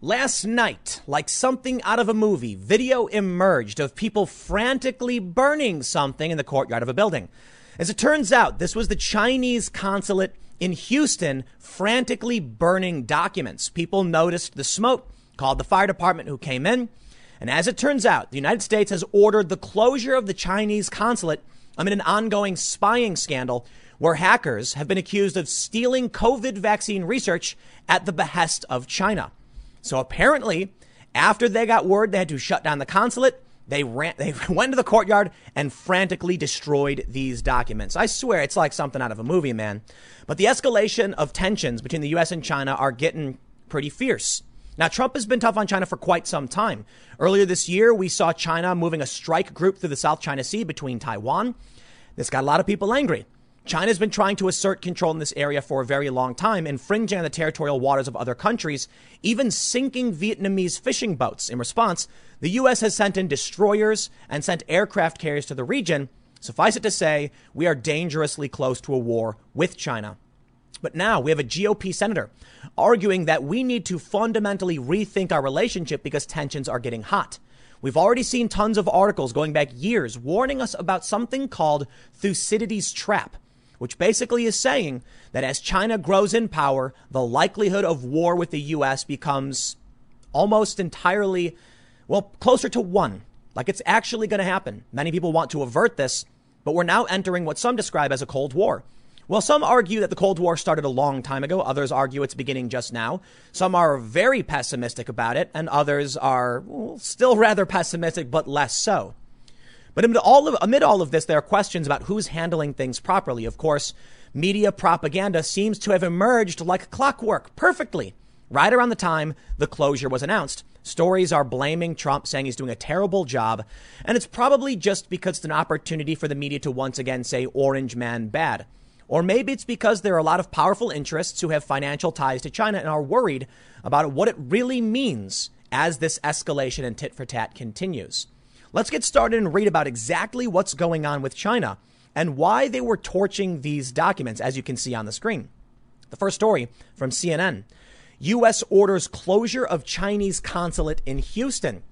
Last night, like something out of a movie, video emerged of people frantically burning something in the courtyard of a building. As it turns out, this was the Chinese consulate in Houston frantically burning documents. People noticed the smoke, called the fire department who came in. And as it turns out, the United States has ordered the closure of the Chinese consulate amid an ongoing spying scandal where hackers have been accused of stealing COVID vaccine research at the behest of China. So apparently, after they got word they had to shut down the consulate, they ran, they went to the courtyard and frantically destroyed these documents. I swear it's like something out of a movie, man. But the escalation of tensions between the US and China are getting pretty fierce. Now, Trump has been tough on China for quite some time. Earlier this year, we saw China moving a strike group through the South China Sea between Taiwan. This got a lot of people angry. China's been trying to assert control in this area for a very long time, infringing on the territorial waters of other countries, even sinking Vietnamese fishing boats. In response, the U.S. has sent in destroyers and sent aircraft carriers to the region. Suffice it to say, we are dangerously close to a war with China. But now we have a GOP senator arguing that we need to fundamentally rethink our relationship because tensions are getting hot. We've already seen tons of articles going back years warning us about something called Thucydides' trap which basically is saying that as China grows in power, the likelihood of war with the U.S. becomes almost entirely, well, closer to one. Like it's actually going to happen. Many people want to avert this, but we're now entering what some describe as a Cold War. Well, some argue that the Cold War started a long time ago. Others argue it's beginning just now. Some are very pessimistic about it, and others are well, still rather pessimistic, but less so. But amid all of, amid all of this, there are questions about who's handling things properly. Of course, media propaganda seems to have emerged like clockwork perfectly right around the time the closure was announced. Stories are blaming Trump, saying he's doing a terrible job. And it's probably just because it's an opportunity for the media to once again say Orange Man bad. Or maybe it's because there are a lot of powerful interests who have financial ties to China and are worried about what it really means as this escalation and tit for tat continues. Let's get started and read about exactly what's going on with China and why they were torching these documents, as you can see on the screen. The first story from CNN U.S. orders closure of Chinese consulate in Houston.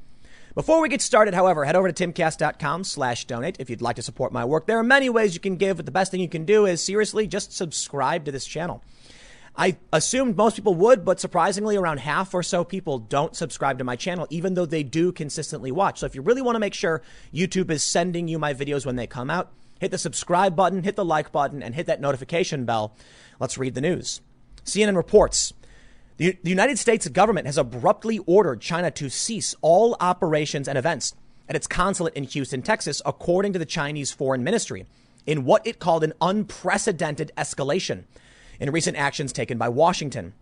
Before we get started, however, head over to timcast.com slash donate if you'd like to support my work. There are many ways you can give, but the best thing you can do is seriously just subscribe to this channel. I assumed most people would, but surprisingly, around half or so people don't subscribe to my channel, even though they do consistently watch. So if you really want to make sure YouTube is sending you my videos when they come out, hit the subscribe button, hit the like button, and hit that notification bell. Let's read the news. CNN reports the, the United States government has abruptly ordered China to cease all operations and events at its consulate in Houston, Texas, according to the Chinese Foreign Ministry, in what it called an unprecedented escalation in recent actions taken by Washington.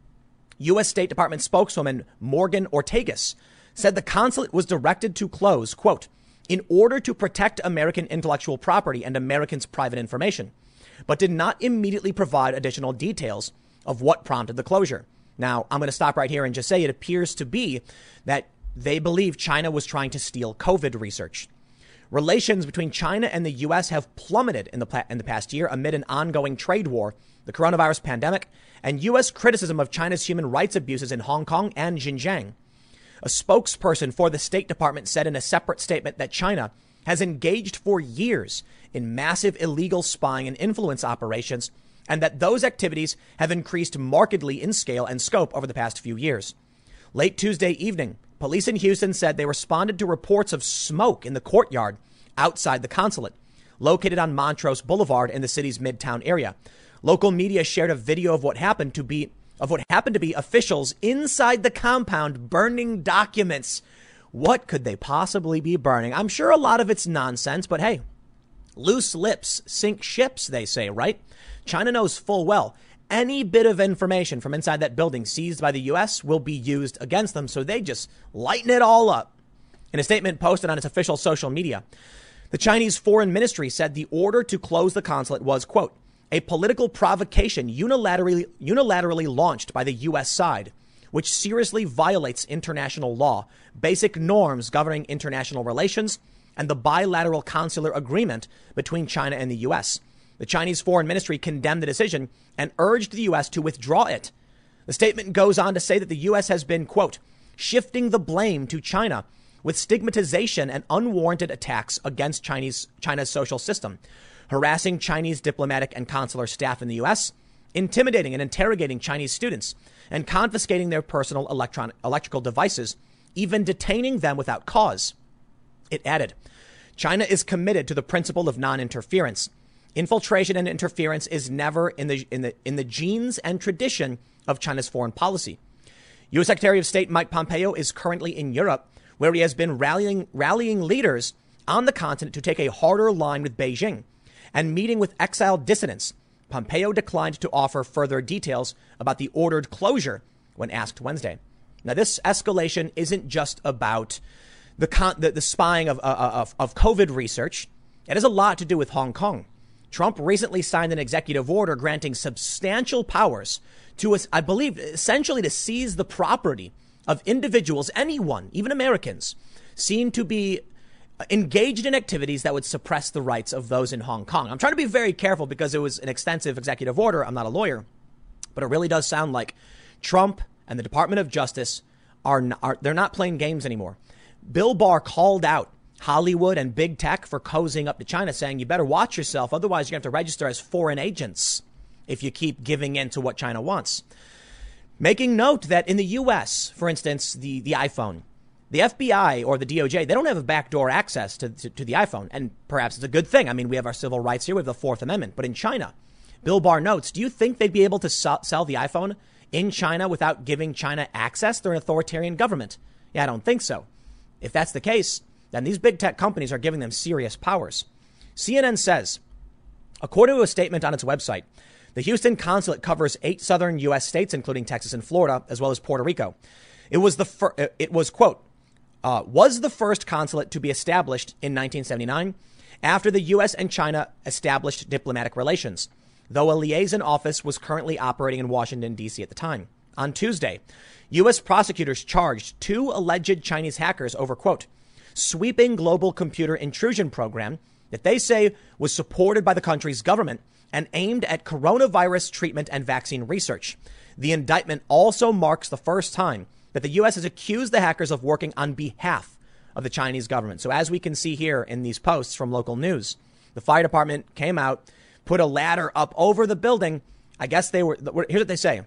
U.S. State Department spokeswoman Morgan Ortagus said the consulate was directed to close, quote, in order to protect American intellectual property and Americans' private information, but did not immediately provide additional details of what prompted the closure. Now, I'm going to stop right here and just say it appears to be that they believe China was trying to steal COVID research. Relations between China and the U.S. have plummeted in the, in the past year amid an ongoing trade war the coronavirus pandemic, and U.S. criticism of China's human rights abuses in Hong Kong and Xinjiang. A spokesperson for the State Department said in a separate statement that China has engaged for years in massive illegal spying and influence operations, and that those activities have increased markedly in scale and scope over the past few years. Late Tuesday evening, police in Houston said they responded to reports of smoke in the courtyard outside the consulate, located on Montrose Boulevard in the city's midtown area. Local media shared a video of what happened to be of what happened to be officials inside the compound burning documents. What could they possibly be burning? I'm sure a lot of it's nonsense, but hey, loose lips sink ships, they say, right? China knows full well any bit of information from inside that building seized by the U.S. will be used against them, so they just lighten it all up. In a statement posted on its official social media, the Chinese Foreign Ministry said the order to close the consulate was, quote, a political provocation unilaterally, unilaterally launched by the U.S. side, which seriously violates international law, basic norms governing international relations, and the bilateral consular agreement between China and the U.S. The Chinese Foreign Ministry condemned the decision and urged the U.S. to withdraw it. The statement goes on to say that the U.S. has been, quote, shifting the blame to China with stigmatization and unwarranted attacks against Chinese, China's social system, harassing Chinese diplomatic and consular staff in the U.S., intimidating and interrogating Chinese students, and confiscating their personal electron, electrical devices, even detaining them without cause. It added, China is committed to the principle of non-interference. Infiltration and interference is never in the, in the, in the genes and tradition of China's foreign policy. U.S. Secretary of State Mike Pompeo is currently in Europe, where he has been rallying, rallying leaders on the continent to take a harder line with Beijing and meeting with exiled dissidents. Pompeo declined to offer further details about the ordered closure when asked Wednesday. Now, this escalation isn't just about the, con- the, the, spying of, uh, uh, of, of COVID research. It has a lot to do with Hong Kong. Trump recently signed an executive order granting substantial powers to, I believe, essentially to seize the property of individuals, anyone, even Americans, seen to be engaged in activities that would suppress the rights of those in Hong Kong. I'm trying to be very careful because it was an extensive executive order. I'm not a lawyer, but it really does sound like Trump and the Department of Justice are, are they're not playing games anymore. Bill Barr called out Hollywood and big tech for cozying up to China, saying you better watch yourself, otherwise you're going to have to register as foreign agents if you keep giving in to what China wants. Making note that in the US, for instance, the, the iPhone, the FBI or the DOJ, they don't have a backdoor access to, to, to, the iPhone. And perhaps it's a good thing. I mean, we have our civil rights here, we have the Fourth Amendment. But in China, Bill Barr notes, do you think they'd be able to sell the iPhone in China without giving China access? They're an authoritarian government. Yeah, I don't think so. If that's the case, then these big tech companies are giving them serious powers. CNN says, according to a statement on its website, the Houston consulate covers eight southern U.S. states, including Texas and Florida, as well as Puerto Rico. It was the fir- it was quote uh, was the first consulate to be established in 1979 after the U.S. and China established diplomatic relations, though a liaison office was currently operating in Washington D.C. at the time. On Tuesday, U.S. prosecutors charged two alleged Chinese hackers over quote sweeping global computer intrusion program that they say was supported by the country's government and aimed at coronavirus treatment and vaccine research. The indictment also marks the first time that the U.S. has accused the hackers of working on behalf of the Chinese government. So, as we can see here in these posts from local news, the fire department came out, put a ladder up over the building. I guess they were, here's what they say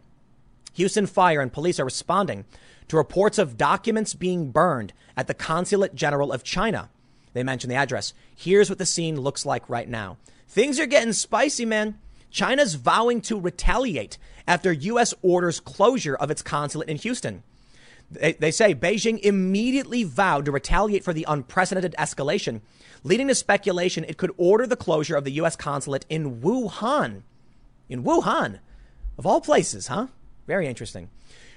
Houston Fire and police are responding to reports of documents being burned at the Consulate General of China. They mention the address. Here's what the scene looks like right now. Things are getting spicy, man. China's vowing to retaliate after U.S. orders closure of its consulate in Houston. They, they, say Beijing immediately vowed to retaliate for the unprecedented escalation, leading to speculation it could order the closure of the U.S. consulate in Wuhan. In Wuhan, of all places, huh? Very interesting.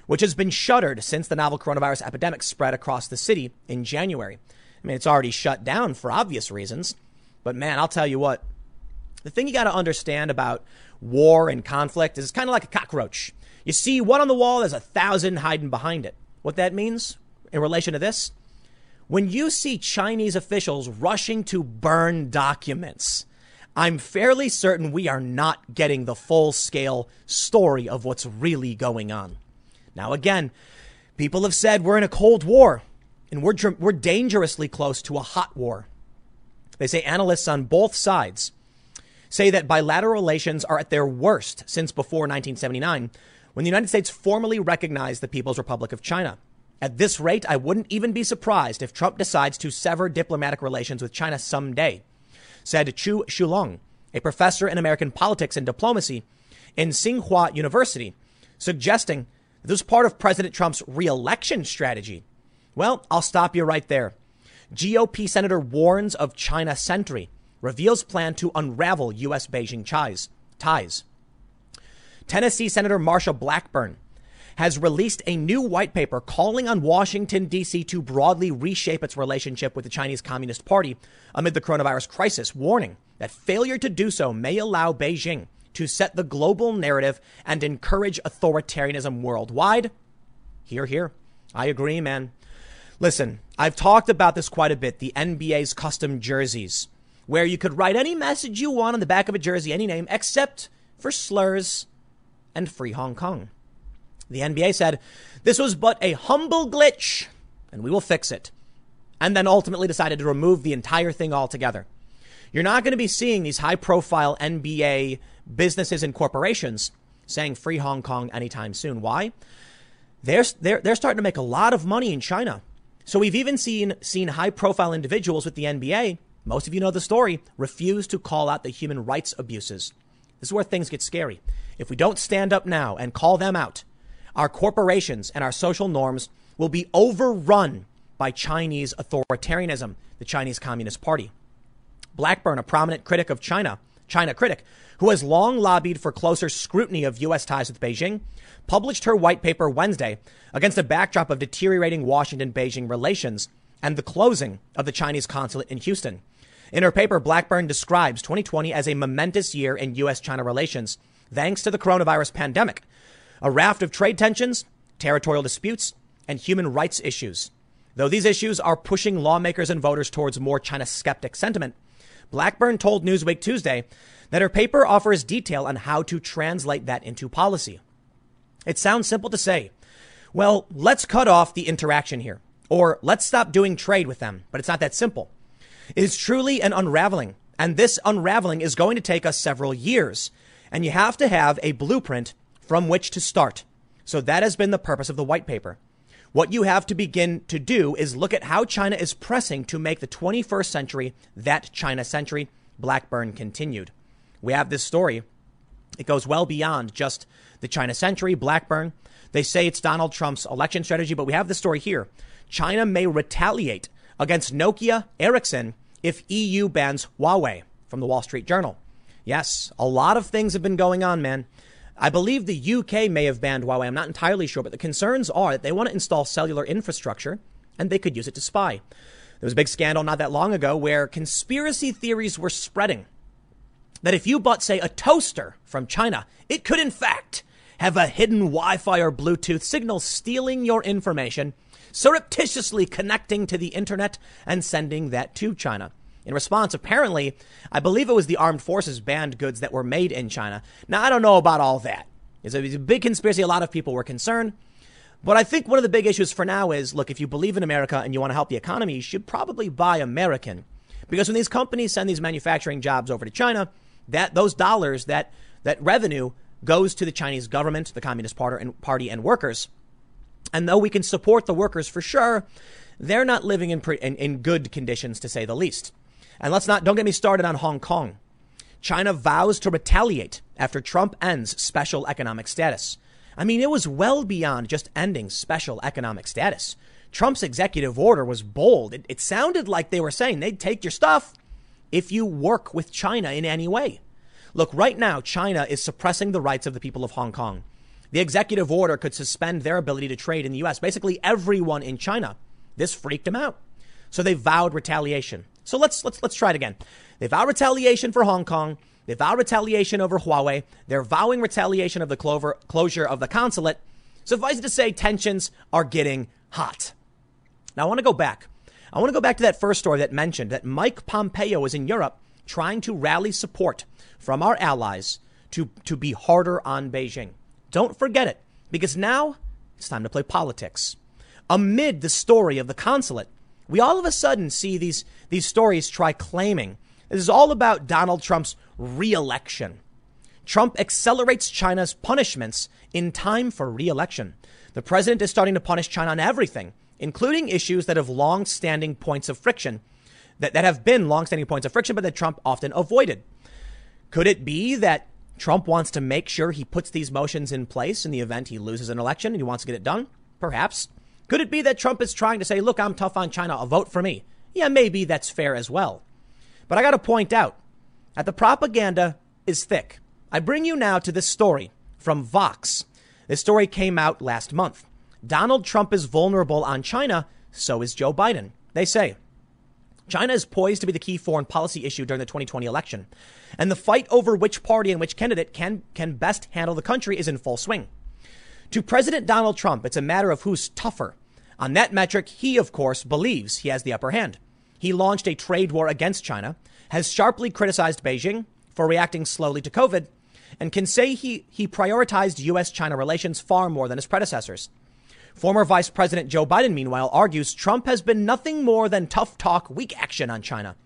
Which has been shuttered since the novel coronavirus epidemic spread across the city in January. I mean, it's already shut down for obvious reasons. But man, I'll tell you what, the thing you got to understand about war and conflict is it's kind of like a cockroach. You see one on the wall, there's a thousand hiding behind it. What that means in relation to this? When you see Chinese officials rushing to burn documents, I'm fairly certain we are not getting the full scale story of what's really going on. Now, again, people have said we're in a Cold War and we're, we're dangerously close to a hot war. They say analysts on both sides say that bilateral relations are at their worst since before 1979, when the United States formally recognized the People's Republic of China. At this rate, I wouldn't even be surprised if Trump decides to sever diplomatic relations with China someday, said Chu Shulong, a professor in American politics and diplomacy in Tsinghua University, suggesting this was part of President Trump's reelection strategy. Well, I'll stop you right there. GOP Senator warns of China century reveals plan to unravel U.S. Beijing ties. Tennessee Senator Marsha Blackburn has released a new white paper calling on Washington, D.C. to broadly reshape its relationship with the Chinese Communist Party amid the coronavirus crisis, warning that failure to do so may allow Beijing to set the global narrative and encourage authoritarianism worldwide. Here, here. I agree, man. Listen, I've talked about this quite a bit the NBA's custom jerseys where you could write any message you want on the back of a jersey, any name, except for slurs and free Hong Kong. The NBA said this was but a humble glitch and we will fix it. And then ultimately decided to remove the entire thing altogether. You're not going to be seeing these high profile NBA businesses and corporations saying free Hong Kong anytime soon. Why? They're, they're, they're starting to make a lot of money in China. So we've even seen, seen high profile individuals with the NBA, most of you know the story, refuse to call out the human rights abuses. This is where things get scary. If we don't stand up now and call them out, our corporations and our social norms will be overrun by Chinese authoritarianism, the Chinese Communist Party. Blackburn, a prominent critic of China, China critic, who has long lobbied for closer scrutiny of U.S. ties with Beijing, published her white paper Wednesday against a backdrop of deteriorating Washington Beijing relations and the closing of the Chinese consulate in Houston. In her paper, Blackburn describes 2020 as a momentous year in U.S. China relations, thanks to the coronavirus pandemic, a raft of trade tensions, territorial disputes, and human rights issues. Though these issues are pushing lawmakers and voters towards more China skeptic sentiment, Blackburn told Newsweek Tuesday that her paper offers detail on how to translate that into policy. It sounds simple to say, well, let's cut off the interaction here, or let's stop doing trade with them, but it's not that simple. It is truly an unraveling, and this unraveling is going to take us several years, and you have to have a blueprint from which to start. So that has been the purpose of the white paper. What you have to begin to do is look at how China is pressing to make the 21st century that China century. Blackburn continued. We have this story. It goes well beyond just the China century. Blackburn, they say it's Donald Trump's election strategy, but we have the story here. China may retaliate against Nokia, Ericsson, if EU bans Huawei from the Wall Street Journal. Yes, a lot of things have been going on, man. I believe the UK may have banned Huawei. I'm not entirely sure, but the concerns are that they want to install cellular infrastructure and they could use it to spy. There was a big scandal not that long ago where conspiracy theories were spreading that if you bought, say, a toaster from China, it could in fact have a hidden Wi Fi or Bluetooth signal stealing your information, surreptitiously connecting to the internet and sending that to China. In response, apparently, I believe it was the armed forces banned goods that were made in China. Now, I don't know about all that. It's a, it's a big conspiracy. A lot of people were concerned. But I think one of the big issues for now is look, if you believe in America and you want to help the economy, you should probably buy American. Because when these companies send these manufacturing jobs over to China, that those dollars, that that revenue goes to the Chinese government, the Communist Party and, party and workers. And though we can support the workers for sure, they're not living in, pre, in, in good conditions to say the least. And let's not, don't get me started on Hong Kong. China vows to retaliate after Trump ends special economic status. I mean, it was well beyond just ending special economic status. Trump's executive order was bold. It, it, sounded like they were saying they'd take your stuff if you work with China in any way. Look, right now, China is suppressing the rights of the people of Hong Kong. The executive order could suspend their ability to trade in the U.S. Basically, everyone in China. This freaked them out. So they vowed retaliation. So let's let's let's try it again. They vow retaliation for Hong Kong. They vow retaliation over Huawei. They're vowing retaliation of the clover, closure of the consulate. Suffice it to say, tensions are getting hot. Now I want to go back. I want to go back to that first story that mentioned that Mike Pompeo is in Europe trying to rally support from our allies to, to be harder on Beijing. Don't forget it, because now it's time to play politics. Amid the story of the consulate, we all of a sudden see these, these stories try claiming this is all about Donald Trump's reelection. Trump accelerates China's punishments in time for reelection. The president is starting to punish China on everything, including issues that have long standing points of friction, that, that have been long standing points of friction, but that Trump often avoided. Could it be that Trump wants to make sure he puts these motions in place in the event he loses an election and he wants to get it done? Perhaps. Could it be that Trump is trying to say, look, I'm tough on China, I'll vote for me? Yeah, maybe that's fair as well. But I got to point out that the propaganda is thick. I bring you now to this story from Vox. This story came out last month. Donald Trump is vulnerable on China, so is Joe Biden. They say China is poised to be the key foreign policy issue during the 2020 election, and the fight over which party and which candidate can, can best handle the country is in full swing. To President Donald Trump, it's a matter of who's tougher. On that metric, he, of course, believes he has the upper hand. He launched a trade war against China, has sharply criticized Beijing for reacting slowly to COVID, and can say he, he prioritized U.S. China relations far more than his predecessors. Former Vice President Joe Biden, meanwhile, argues Trump has been nothing more than tough talk, weak action on China.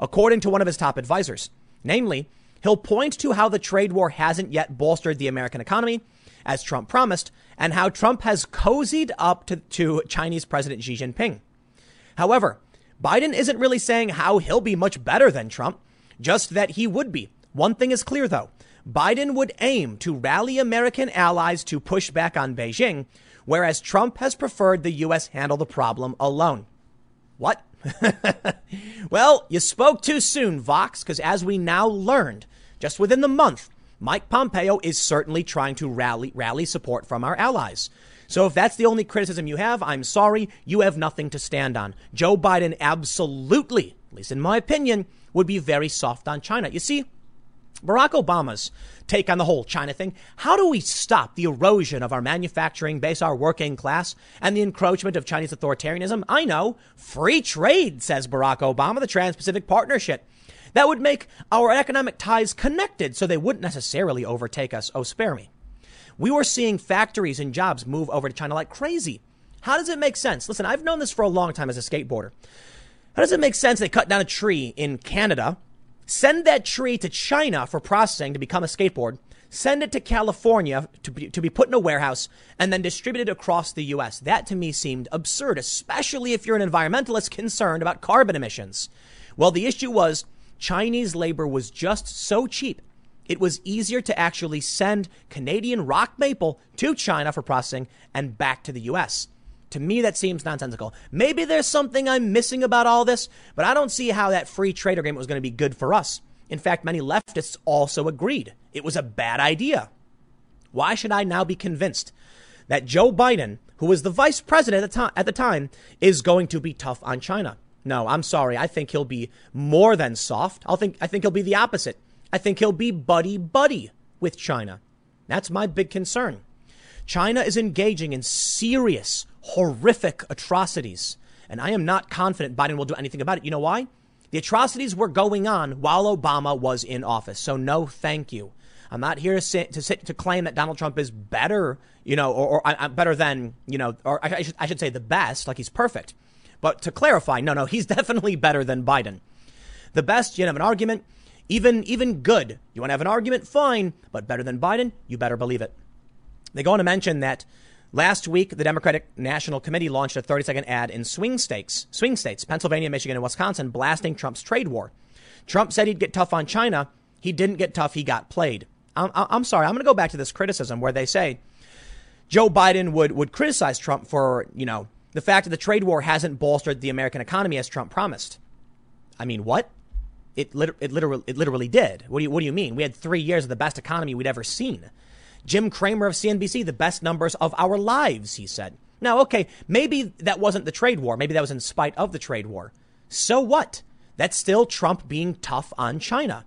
According to one of his top advisors, namely, he'll point to how the trade war hasn't yet bolstered the American economy, as Trump promised, and how Trump has cozied up to, to Chinese President Xi Jinping. However, Biden isn't really saying how he'll be much better than Trump, just that he would be. One thing is clear, though. Biden would aim to rally American allies to push back on Beijing, whereas Trump has preferred the U.S. handle the problem alone. What? well, you spoke too soon, Vox, because as we now learned, just within the month, Mike Pompeo is certainly trying to rally, rally support from our allies. So if that's the only criticism you have, I'm sorry, you have nothing to stand on. Joe Biden absolutely, at least in my opinion, would be very soft on China. You see, Barack Obama's take on the whole China thing. How do we stop the erosion of our manufacturing base, our working class, and the encroachment of Chinese authoritarianism? I know. Free trade, says Barack Obama, the Trans Pacific Partnership. That would make our economic ties connected so they wouldn't necessarily overtake us. Oh, spare me. We were seeing factories and jobs move over to China like crazy. How does it make sense? Listen, I've known this for a long time as a skateboarder. How does it make sense they cut down a tree in Canada, send that tree to China for processing to become a skateboard, send it to California to be, to be put in a warehouse, and then distributed across the US? That to me seemed absurd, especially if you're an environmentalist concerned about carbon emissions. Well, the issue was Chinese labor was just so cheap. It was easier to actually send Canadian rock maple to China for processing and back to the US. To me, that seems nonsensical. Maybe there's something I'm missing about all this, but I don't see how that free trade agreement was going to be good for us. In fact, many leftists also agreed it was a bad idea. Why should I now be convinced that Joe Biden, who was the vice president at the, time, is going to be tough on China? No, I'm sorry. I think he'll be more than soft. I'll think I think he'll be the opposite. I think he'll be buddy buddy with China. That's my big concern. China is engaging in serious, horrific atrocities, and I am not confident Biden will do anything about it. You know why? The atrocities were going on while Obama was in office. So no, thank you. I'm not here to sit, to, sit, to claim that Donald Trump is better, you know, or, or uh, better than, you know, or I, I, should, I should say the best, like he's perfect. But to clarify, no, no, he's definitely better than Biden. The best, you have an argument, even even good. You want to have an argument, fine, but better than Biden, you better believe it. They go on to mention that last week the Democratic National Committee launched a 30-second ad in swing states, swing states, Pennsylvania, Michigan, and Wisconsin, blasting Trump's trade war. Trump said he'd get tough on China. He didn't get tough. He got played. I'm, I'm sorry. I'm going to go back to this criticism where they say Joe Biden would would criticize Trump for you know the fact that the trade war hasn't bolstered the American economy as Trump promised. I mean, what? It, lit- it, literally, it literally did. What do, you, what do you mean? We had three years of the best economy we'd ever seen. Jim Cramer of CNBC, the best numbers of our lives, he said. Now, okay, maybe that wasn't the trade war. Maybe that was in spite of the trade war. So what? That's still Trump being tough on China.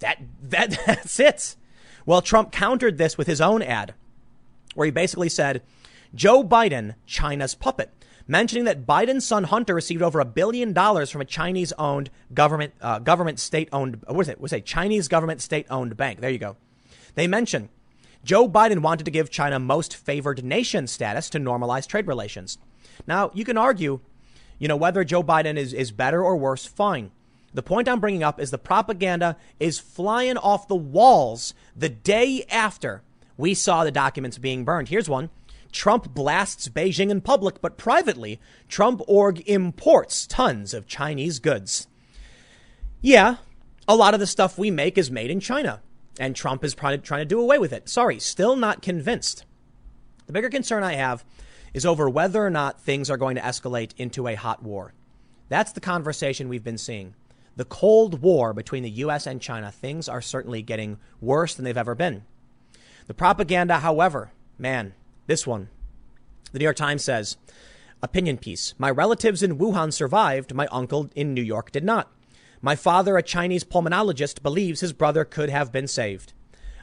That, that, that's it. Well, Trump countered this with his own ad, where he basically said, Joe Biden, China's puppet, mentioning that Biden's son Hunter received over a billion dollars from a Chinese-owned government, uh, government state-owned, what is it? Was it? Chinese government state-owned bank. There you go. They mention Joe Biden wanted to give China most favored nation status to normalize trade relations. Now, you can argue, you know, whether Joe Biden is, is better or worse, fine. The point I'm bringing up is the propaganda is flying off the walls the day after we saw the documents being burned. Here's one. Trump blasts Beijing in public, but privately, Trump org imports tons of Chinese goods. Yeah, a lot of the stuff we make is made in China, and Trump is trying to do away with it. Sorry, still not convinced. The bigger concern I have is over whether or not things are going to escalate into a hot war. That's the conversation we've been seeing. The Cold War between the US and China, things are certainly getting worse than they've ever been. The propaganda, however, man, this one. The New York Times says, opinion piece. My relatives in Wuhan survived. My uncle in New York did not. My father, a Chinese pulmonologist, believes his brother could have been saved.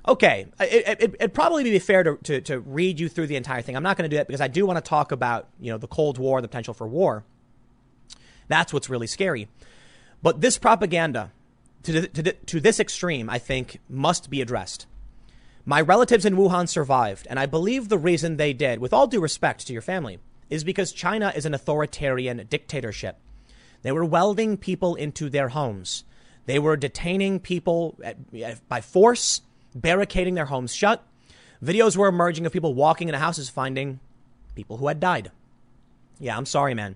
Okay, it, would it, probably be fair to, to, to read you through the entire thing. I'm not going to do that because I do want to talk about, you know, the Cold War, the potential for war. That's what's really scary. But this propaganda to, to, to this extreme, I think, must be addressed. My relatives in Wuhan survived, and I believe the reason they did, with all due respect to your family, is because China is an authoritarian dictatorship. They were welding people into their homes. They were detaining people at, by force, barricading their homes shut. Videos were emerging of people walking into houses finding people who had died. Yeah, I'm sorry, man.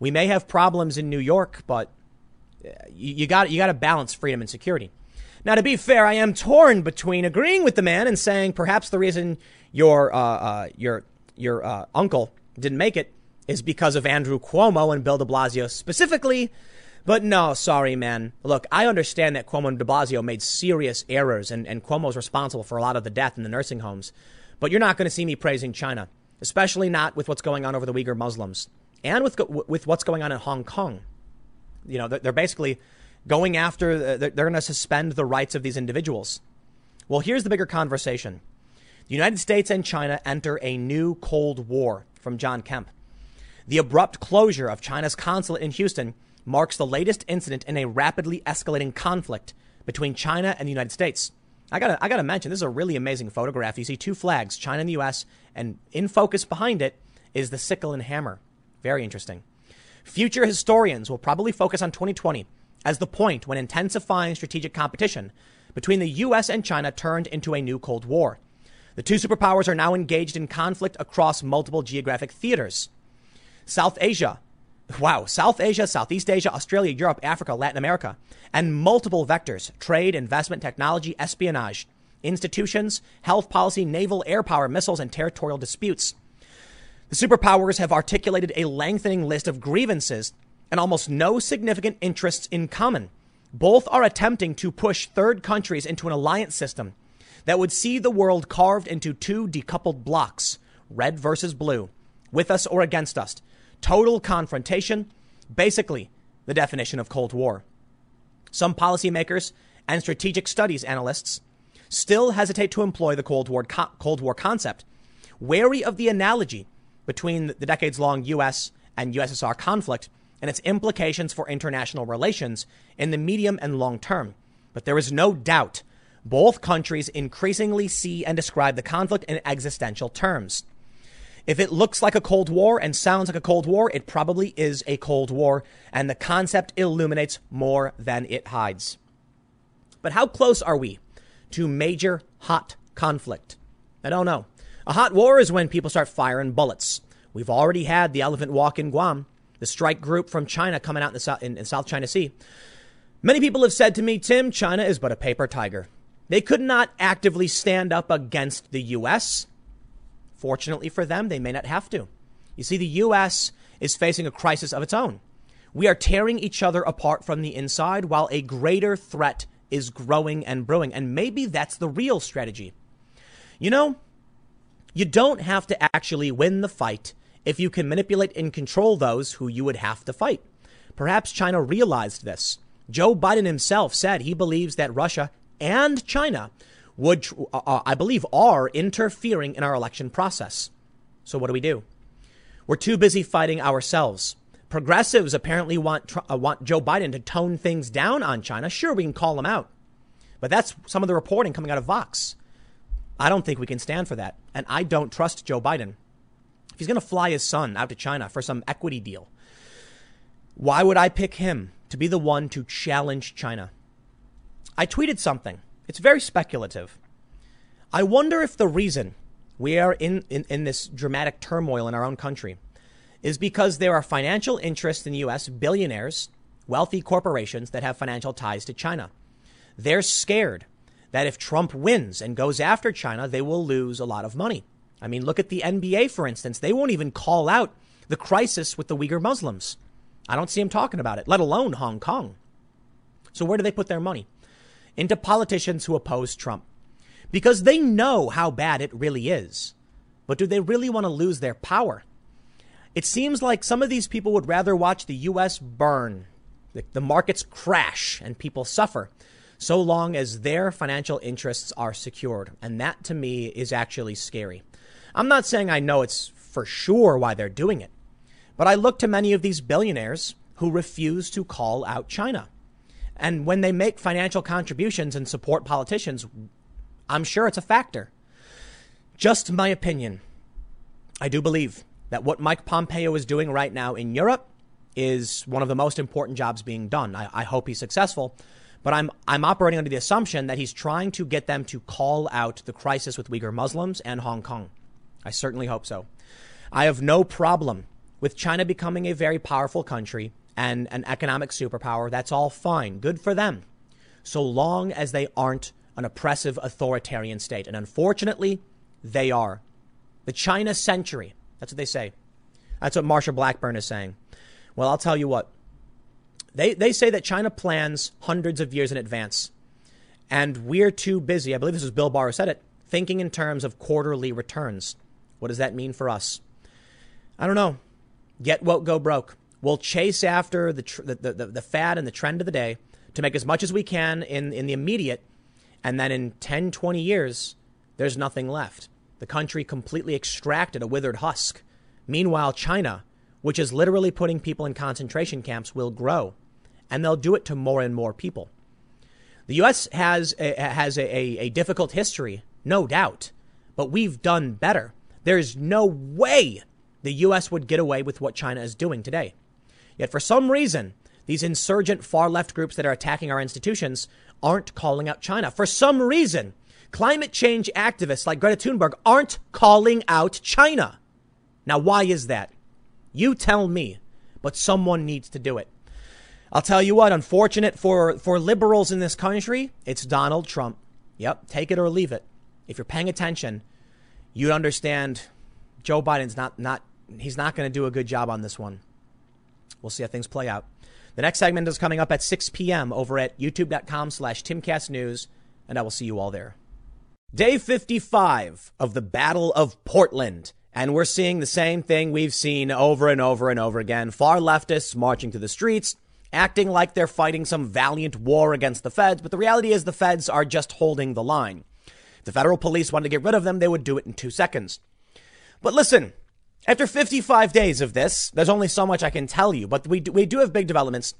We may have problems in New York, but uh, you, got you got to balance freedom and security. Now, to be fair, I am torn between agreeing with the man and saying perhaps the reason your uh, uh, your your uh, uncle didn't make it is because of Andrew Cuomo and Bill De Blasio specifically. But no, sorry, man. Look, I understand that Cuomo and De Blasio made serious errors, and, and Cuomo's responsible for a lot of the death in the nursing homes. But you're not going to see me praising China, especially not with what's going on over the Uyghur Muslims and with with what's going on in Hong Kong. You know, they're basically going after. They're going to suspend the rights of these individuals. Well, here's the bigger conversation. The United States and China enter a new Cold War from John Kemp. The abrupt closure of China's consulate in Houston marks the latest incident in a rapidly escalating conflict between China and the United States. I gotta, I gotta mention, this is a really amazing photograph. You see two flags, China and the U.S., and in focus behind it is the sickle and hammer. Very interesting. Future historians will probably focus on 2020 as the point when intensifying strategic competition between the US and China turned into a new Cold War. The two superpowers are now engaged in conflict across multiple geographic theaters. South Asia, wow, South Asia, Southeast Asia, Australia, Europe, Africa, Latin America, and multiple vectors trade, investment, technology, espionage, institutions, health policy, naval, air power, missiles, and territorial disputes. The superpowers have articulated a lengthening list of grievances and almost no significant interests in common. Both are attempting to push third countries into an alliance system that would see the world carved into two decoupled blocks, red versus blue, with us or against us. Total confrontation, basically the definition of Cold War. Some policymakers and strategic studies analysts still hesitate to employ the Cold War, co- Cold War concept, wary of the analogy between the decades long US and USSR conflict and its implications for international relations in the medium and long term. But there is no doubt both countries increasingly see and describe the conflict in existential terms. If it looks like a Cold War and sounds like a Cold War, it probably is a Cold War, and the concept illuminates more than it hides. But how close are we to major hot conflict? I don't know. A hot war is when people start firing bullets. We've already had the elephant walk in Guam, the strike group from China coming out in the in, in South China Sea. Many people have said to me, Tim, China is but a paper tiger. They could not actively stand up against the U.S. Fortunately for them, they may not have to. You see, the U.S. is facing a crisis of its own. We are tearing each other apart from the inside while a greater threat is growing and brewing. And maybe that's the real strategy. You know, you don't have to actually win the fight if you can manipulate and control those who you would have to fight. Perhaps China realized this. Joe Biden himself said he believes that Russia and China would, uh, uh I believe, are interfering in our election process. So what do we do? We're too busy fighting ourselves. Progressives apparently want uh, want Joe Biden to tone things down on China. Sure, we can call him out, but that's some of the reporting coming out of Vox. I don't think we can stand for that. And I don't trust Joe Biden. If he's going to fly his son out to China for some equity deal, why would I pick him to be the one to challenge China? I tweeted something. It's very speculative. I wonder if the reason we are in, in, in this dramatic turmoil in our own country is because there are financial interests in the U.S., billionaires, wealthy corporations that have financial ties to China. They're scared that if Trump wins and goes after China, they will lose a lot of money. I mean, look at the NBA, for instance. They won't even call out the crisis with the Uyghur Muslims. I don't see them talking about it, let alone Hong Kong. So, where do they put their money? Into politicians who oppose Trump. Because they know how bad it really is. But do they really want to lose their power? It seems like some of these people would rather watch the U.S. burn, the markets crash, and people suffer so long as their financial interests are secured. And that to me is actually scary. I'm not saying I know it's for sure why they're doing it, but I look to many of these billionaires who refuse to call out China. And when they make financial contributions and support politicians, I'm sure it's a factor. Just my opinion. I do believe that what Mike Pompeo is doing right now in Europe is one of the most important jobs being done. I, I hope he's successful. But I'm, I'm operating under the assumption that he's trying to get them to call out the crisis with Uyghur Muslims and Hong Kong. I certainly hope so. I have no problem with China becoming a very powerful country and an economic superpower. That's all fine. Good for them. So long as they aren't an oppressive authoritarian state. And unfortunately, they are. The China century. That's what they say. That's what Marsha Blackburn is saying. Well, I'll tell you what. They, they say that China plans hundreds of years in advance. And we're too busy, I believe this was Bill Barr who said it, thinking in terms of quarterly returns. What does that mean for us? I don't know. Get woke, go broke. We'll chase after the, tr- the, the, the fad and the trend of the day to make as much as we can in, in the immediate. And then in 10, 20 years, there's nothing left. The country completely extracted a withered husk. Meanwhile, China, which is literally putting people in concentration camps, will grow. And they'll do it to more and more people. The U.S. has a, has a, a, a difficult history, no doubt, but we've done better. There's no way the U.S. would get away with what China is doing today. Yet for some reason, these insurgent far left groups that are attacking our institutions aren't calling out China. For some reason, climate change activists like Greta Thunberg aren't calling out China. Now, why is that? You tell me, but someone needs to do it. I'll tell you what, unfortunate for, for liberals in this country, it's Donald Trump. Yep, take it or leave it. If you're paying attention, you'd understand Joe Biden's not, not he's not going to do a good job on this one. We'll see how things play out. The next segment is coming up at 6 p.m. over at youtube.com slash timcastnews, and I will see you all there. Day 55 of the Battle of Portland. And we're seeing the same thing we've seen over and over and over again. Far leftists marching to the streets, acting like they're fighting some valiant war against the feds, but the reality is the feds are just holding the line. The federal police wanted to get rid of them, they would do it in two seconds. But listen, after 55 days of this, there's only so much I can tell you, but we do, we do have big developments.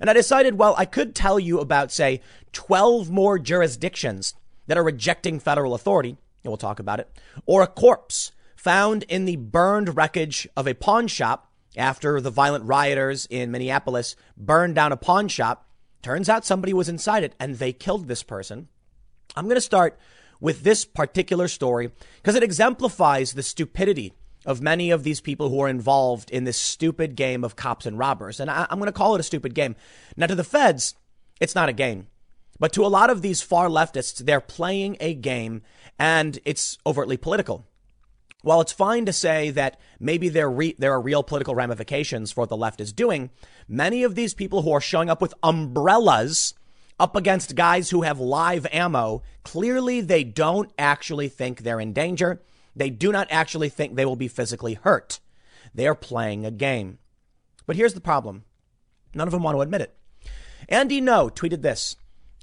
And I decided, well, I could tell you about, say, 12 more jurisdictions that are rejecting federal authority, and we'll talk about it, or a corpse found in the burned wreckage of a pawn shop after the violent rioters in Minneapolis burned down a pawn shop. Turns out somebody was inside it and they killed this person. I'm going to start with this particular story because it exemplifies the stupidity of many of these people who are involved in this stupid game of cops and robbers. And I, am going to call it a stupid game. Now, to the feds, it's not a game. But to a lot of these far leftists, they're playing a game and it's overtly political. While it's fine to say that maybe there, re- there are real political ramifications for what the left is doing, many of these people who are showing up with umbrellas up against guys who have live ammo, clearly they don't actually think they're in danger. They do not actually think they will be physically hurt. They are playing a game. But here's the problem none of them want to admit it. Andy Ngo tweeted this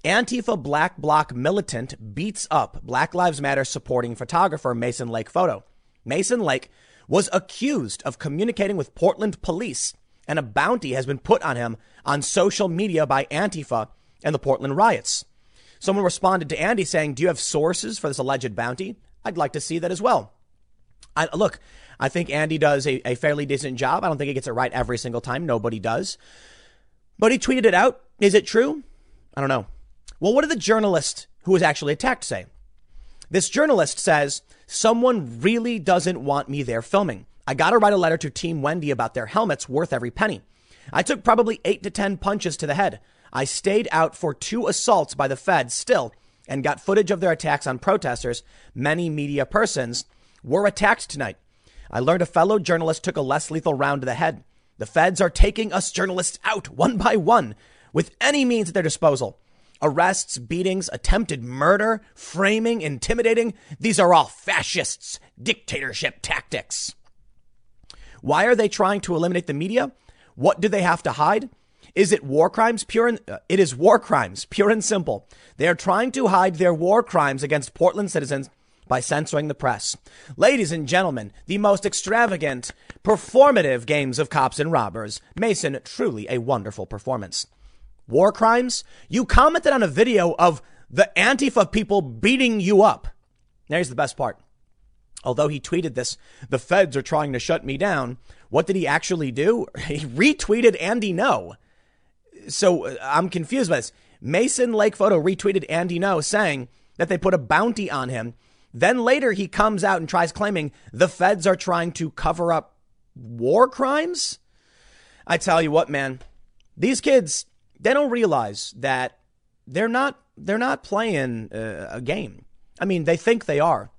Antifa Black Bloc militant beats up Black Lives Matter supporting photographer Mason Lake photo. Mason Lake was accused of communicating with Portland police, and a bounty has been put on him on social media by Antifa and the Portland riots. Someone responded to Andy saying, Do you have sources for this alleged bounty? I'd like to see that as well. I, look, I think Andy does a, a fairly decent job. I don't think he gets it right every single time. Nobody does. But he tweeted it out. Is it true? I don't know. Well, what did the journalist who was actually attacked say? This journalist says, Someone really doesn't want me there filming. I got to write a letter to Team Wendy about their helmets worth every penny. I took probably eight to 10 punches to the head. I stayed out for two assaults by the feds still and got footage of their attacks on protesters. Many media persons were attacked tonight. I learned a fellow journalist took a less lethal round to the head. The feds are taking us journalists out one by one with any means at their disposal. Arrests, beatings, attempted murder, framing, intimidating. These are all fascists, dictatorship tactics. Why are they trying to eliminate the media? What do they have to hide? Is it war crimes? Pure and, uh, it is war crimes, pure and simple. They are trying to hide their war crimes against Portland citizens by censoring the press. Ladies and gentlemen, the most extravagant, performative games of cops and robbers. Mason, truly a wonderful performance. war crimes, you commented on a video of the Antifa people beating you up. There's the best part. Although he tweeted this, the feds are trying to shut me down. What did he actually do? He retweeted Andy Ngo. So uh, I'm confused by this. Mason Lake Photo retweeted Andy Ngo saying that they put a bounty on him. Then later he comes out and tries claiming the feds are trying to cover up war crimes. I tell you what, man, these kids, they don't realize that they're not, they're not playing uh, a game. I mean, they think they are.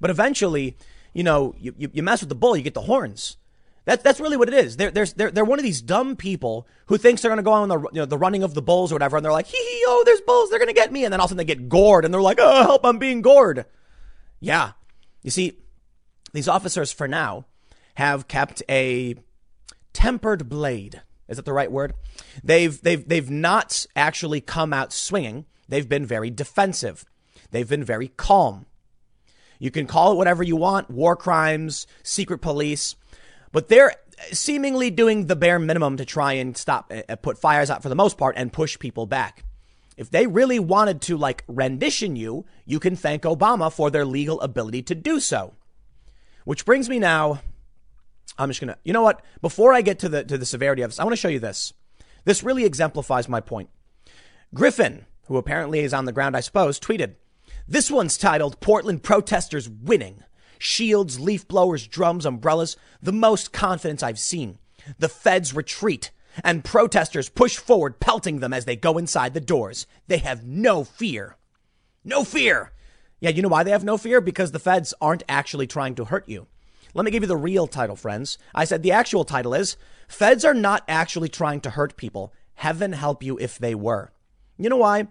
But eventually, you know, you, you, you mess with the bull, you get the horns. That's that's really what it is. They're, they're, they're, they're one of these dumb people who thinks they're going to go on the, you know, the running of the bulls or whatever. And they're like, hee hee, oh, there's bulls. They're going to get me. And then all of a sudden they get gored and they're like, oh, help, I'm being gored. Yeah. You see, these officers for now have kept a tempered blade. Is that the right word? They've, they've, they've not actually come out swinging. They've been very defensive. They've been very calm. You can call it whatever you want war crimes, secret police, but they're seemingly doing the bare minimum to try and stop, uh, put fires out for the most part and push people back. If they really wanted to like rendition you, you can thank Obama for their legal ability to do so. Which brings me now. I'm just gonna, you know what? Before I get to the to the severity of this, I want to show you this. This really exemplifies my point. Griffin, who apparently is on the ground, I suppose, tweeted, this one's titled Portland Protesters Winning. Shields, leaf blowers, drums, umbrellas. The most confidence I've seen. The feds retreat and protesters push forward, pelting them as they go inside the doors. They have no fear. No fear. Yeah, you know why they have no fear? Because the feds aren't actually trying to hurt you. Let me give you the real title, friends. I said the actual title is Feds are not actually trying to hurt people. Heaven help you if they were. You know why?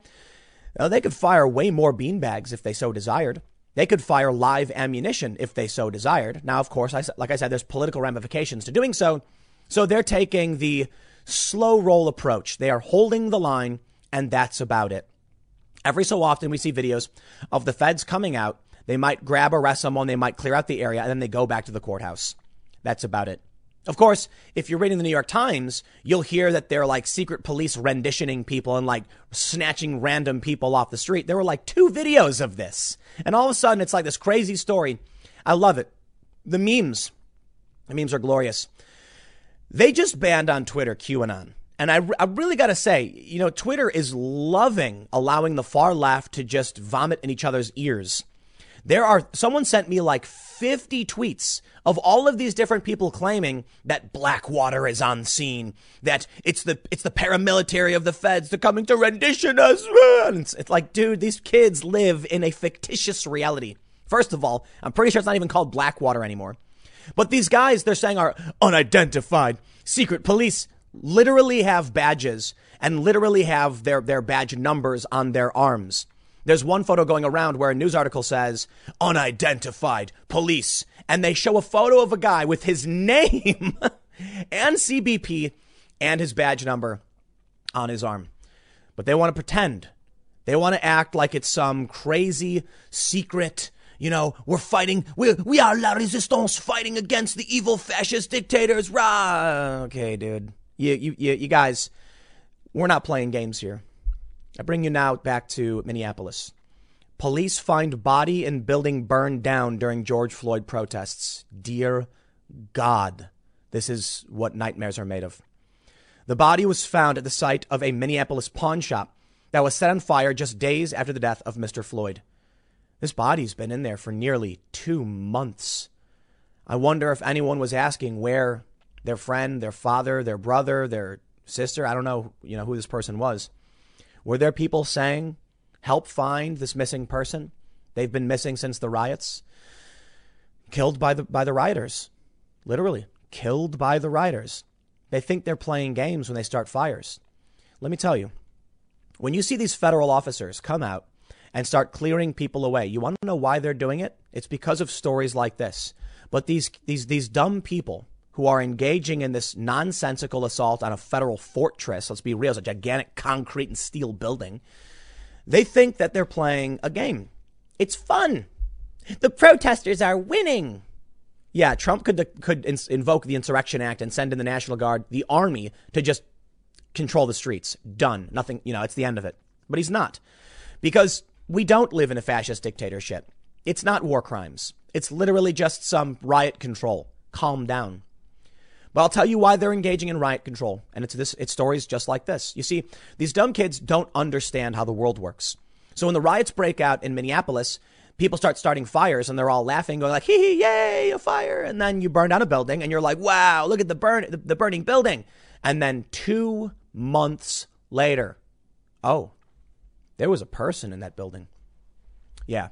Now, they could fire way more beanbags if they so desired. They could fire live ammunition if they so desired. Now, of course, I, like I said, there's political ramifications to doing so. So they're taking the slow roll approach. They are holding the line, and that's about it. Every so often, we see videos of the feds coming out. They might grab, arrest someone, they might clear out the area, and then they go back to the courthouse. That's about it. Of course, if you're reading the New York Times, you'll hear that they're like secret police renditioning people and like snatching random people off the street. There were like two videos of this. And all of a sudden, it's like this crazy story. I love it. The memes, the memes are glorious. They just banned on Twitter QAnon. And I, I really got to say, you know, Twitter is loving allowing the far left to just vomit in each other's ears. There are, someone sent me like 50 tweets of all of these different people claiming that Blackwater is on scene, that it's the, it's the paramilitary of the feds, they're coming to rendition us. It's, it's like, dude, these kids live in a fictitious reality. First of all, I'm pretty sure it's not even called Blackwater anymore. But these guys, they're saying are unidentified secret police literally have badges and literally have their, their badge numbers on their arms. There's one photo going around where a news article says unidentified police, and they show a photo of a guy with his name and CBP and his badge number on his arm. But they want to pretend. They want to act like it's some crazy secret. You know, we're fighting. We we are la resistance, fighting against the evil fascist dictators. Rah. Okay, dude. You you you, you guys, we're not playing games here. I bring you now back to Minneapolis. Police find body in building burned down during George Floyd protests. Dear God, this is what nightmares are made of. The body was found at the site of a Minneapolis pawn shop that was set on fire just days after the death of Mr. Floyd. This body's been in there for nearly two months. I wonder if anyone was asking where their friend, their father, their brother, their sister, I don't know, you know, who this person was. Were there people saying, help find this missing person? They've been missing since the riots. Killed by the, by the rioters. Literally, killed by the rioters. They think they're playing games when they start fires. Let me tell you, when you see these federal officers come out and start clearing people away, you want to know why they're doing it? It's because of stories like this. But these, these, these dumb people who are engaging in this nonsensical assault on a federal fortress. Let's be real, it's a gigantic concrete and steel building. They think that they're playing a game. It's fun. The protesters are winning. Yeah, Trump could could invoke the Insurrection Act and send in the National Guard, the army, to just control the streets. Done. Nothing, you know, it's the end of it. But he's not. Because we don't live in a fascist dictatorship. It's not war crimes. It's literally just some riot control. Calm down. But I'll tell you why they're engaging in riot control. And it's this, it's stories just like this. You see, these dumb kids don't understand how the world works. So when the riots break out in Minneapolis, people start starting fires and they're all laughing, going like, hee hee, yay, a fire. And then you burn down a building and you're like, wow, look at the burn, the, the burning building. And then two months later, oh, there was a person in that building. Yeah.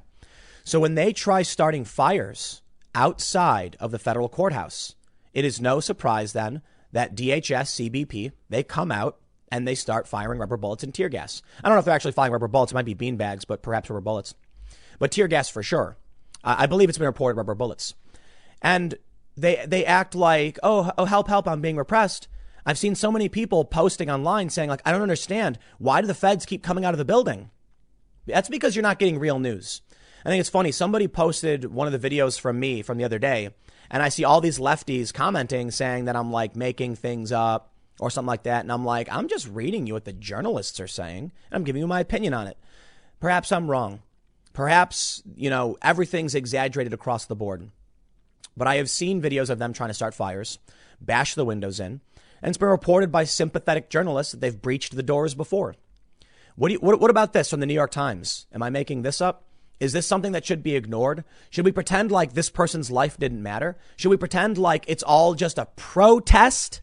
So when they try starting fires outside of the federal courthouse, it is no surprise then that DHS, CBP, they come out and they start firing rubber bullets and tear gas. I don't know if they're actually firing rubber bullets. It might be bean bags, but perhaps rubber bullets. But tear gas for sure. I believe it's been reported rubber bullets. And they, they act like, oh, oh, help, help, I'm being repressed. I've seen so many people posting online saying, like, I don't understand. Why do the feds keep coming out of the building? That's because you're not getting real news. I think it's funny. Somebody posted one of the videos from me from the other day, and I see all these lefties commenting saying that I'm like making things up or something like that. And I'm like, I'm just reading you what the journalists are saying, and I'm giving you my opinion on it. Perhaps I'm wrong. Perhaps, you know, everything's exaggerated across the board. But I have seen videos of them trying to start fires, bash the windows in, and it's been reported by sympathetic journalists that they've breached the doors before. What, you, what, what about this from the New York Times? Am I making this up? Is this something that should be ignored? Should we pretend like this person's life didn't matter? Should we pretend like it's all just a protest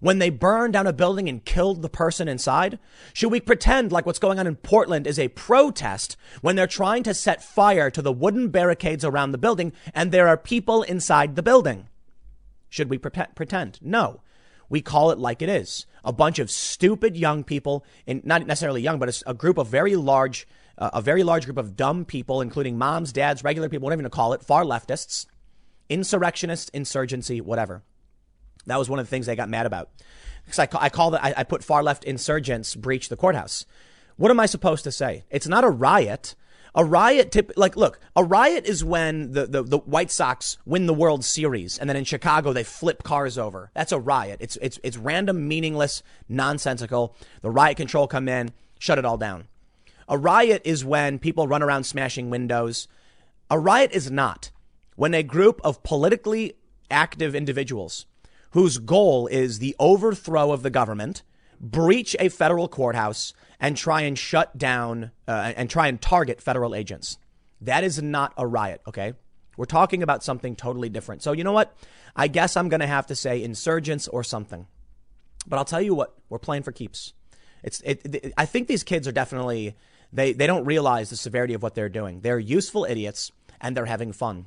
when they burned down a building and killed the person inside? Should we pretend like what's going on in Portland is a protest when they're trying to set fire to the wooden barricades around the building and there are people inside the building? Should we pre- pretend? No. We call it like it is. A bunch of stupid young people, and not necessarily young, but a, a group of very large, a very large group of dumb people, including moms, dads, regular people, whatever you want to call it, far leftists, insurrectionists, insurgency, whatever. That was one of the things they got mad about. Because I, call, I call that, I, I put far left insurgents breach the courthouse. What am I supposed to say? It's not a riot. A riot, tip, like, look, a riot is when the, the, the White Sox win the World Series and then in Chicago they flip cars over. That's a riot. It's, it's, it's random, meaningless, nonsensical. The riot control come in, shut it all down. A riot is when people run around smashing windows. A riot is not when a group of politically active individuals whose goal is the overthrow of the government, breach a federal courthouse, and try and shut down uh, and try and target federal agents. That is not a riot, okay? We're talking about something totally different. So, you know what? I guess I'm going to have to say insurgents or something. But I'll tell you what, we're playing for keeps. It's, it, it, I think these kids are definitely, they, they don't realize the severity of what they're doing. They're useful idiots and they're having fun.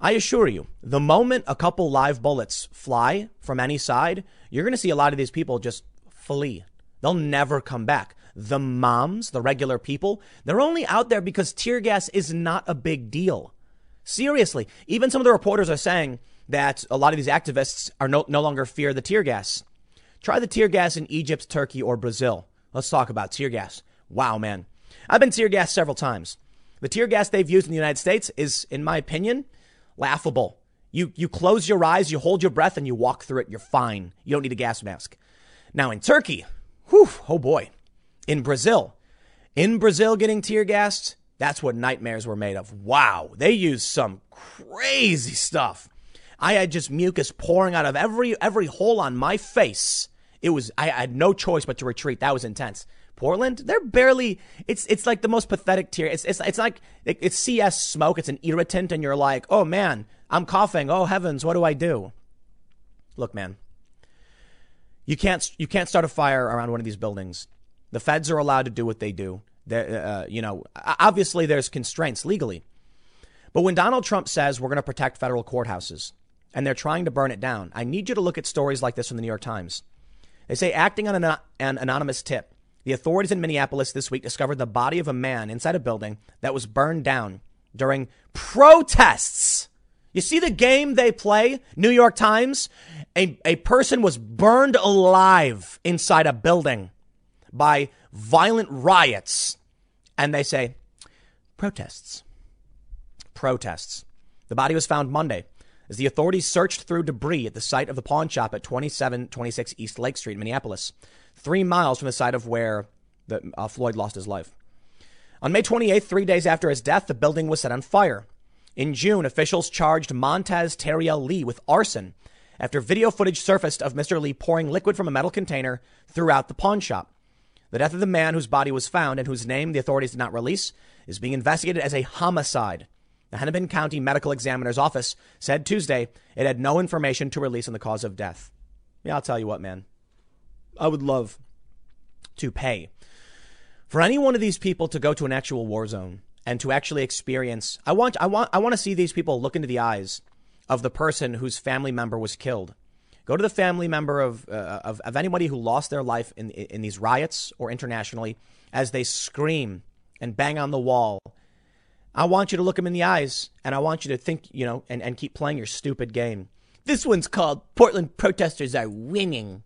I assure you, the moment a couple live bullets fly from any side, you're going to see a lot of these people just flee. They'll never come back the moms, the regular people, they're only out there because tear gas is not a big deal. Seriously, even some of the reporters are saying that a lot of these activists are no, no longer fear the tear gas. Try the tear gas in Egypt, Turkey, or Brazil. Let's talk about tear gas. Wow, man. I've been tear gas several times. The tear gas they've used in the United States is, in my opinion, laughable. You, you close your eyes, you hold your breath, and you walk through it. You're fine. You don't need a gas mask. Now in Turkey, whew, oh boy, in Brazil. In Brazil, getting tear gassed, that's what nightmares were made of. Wow, they used some crazy stuff. I had just mucus pouring out of every every hole on my face. It was I had no choice but to retreat. That was intense. Portland, they're barely. It's it's like the most pathetic tear. It's it's it's like it's CS smoke. It's an irritant, and you're like, oh man, I'm coughing. Oh heavens, what do I do? Look, man, you can't you can't start a fire around one of these buildings. The feds are allowed to do what they do. Uh, you know, obviously there's constraints legally. But when Donald Trump says we're going to protect federal courthouses and they're trying to burn it down, I need you to look at stories like this from the New York Times. They say, acting on an, an anonymous tip, the authorities in Minneapolis this week discovered the body of a man inside a building that was burned down during protests. You see the game they play? New York Times? A, a person was burned alive inside a building by violent riots. And they say, protests. Protests. The body was found Monday as the authorities searched through debris at the site of the pawn shop at 2726 East Lake Street Minneapolis, three miles from the site of where the, uh, Floyd lost his life. On May 28th, three days after his death, the building was set on fire. In June, officials charged Montez Terriel Lee with arson after video footage surfaced of Mr. Lee pouring liquid from a metal container throughout the pawn shop. The death of the man whose body was found and whose name the authorities did not release is being investigated as a homicide. The Hennepin County Medical Examiner's Office said Tuesday it had no information to release on the cause of death. Yeah, I'll tell you what, man. I would love to pay for any one of these people to go to an actual war zone and to actually experience. I want, I want, I want to see these people look into the eyes of the person whose family member was killed. Go to the family member of, uh, of, of anybody who lost their life in, in these riots or internationally as they scream and bang on the wall I want you to look him in the eyes and I want you to think, you know, and, and keep playing your stupid game. This one's called Portland Protesters Are Winning.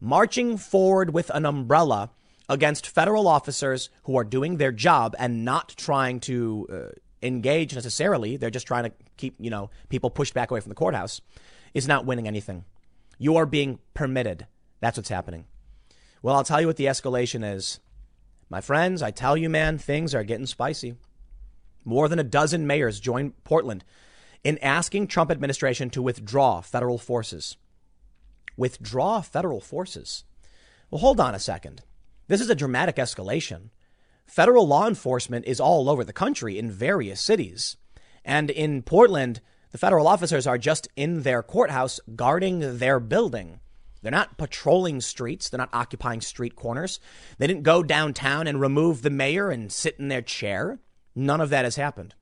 Marching forward with an umbrella against federal officers who are doing their job and not trying to uh, engage necessarily. They're just trying to keep, you know, people pushed back away from the courthouse is not winning anything. You are being permitted. That's what's happening. Well, I'll tell you what the escalation is. My friends, I tell you, man, things are getting spicy. More than a dozen mayors joined Portland in asking Trump administration to withdraw federal forces. Withdraw federal forces. Well, hold on a second. This is a dramatic escalation. Federal law enforcement is all over the country in various cities. And in Portland, the federal officers are just in their courthouse guarding their building. They're not patrolling streets. They're not occupying street corners. They didn't go downtown and remove the mayor and sit in their chair. None of that has happened.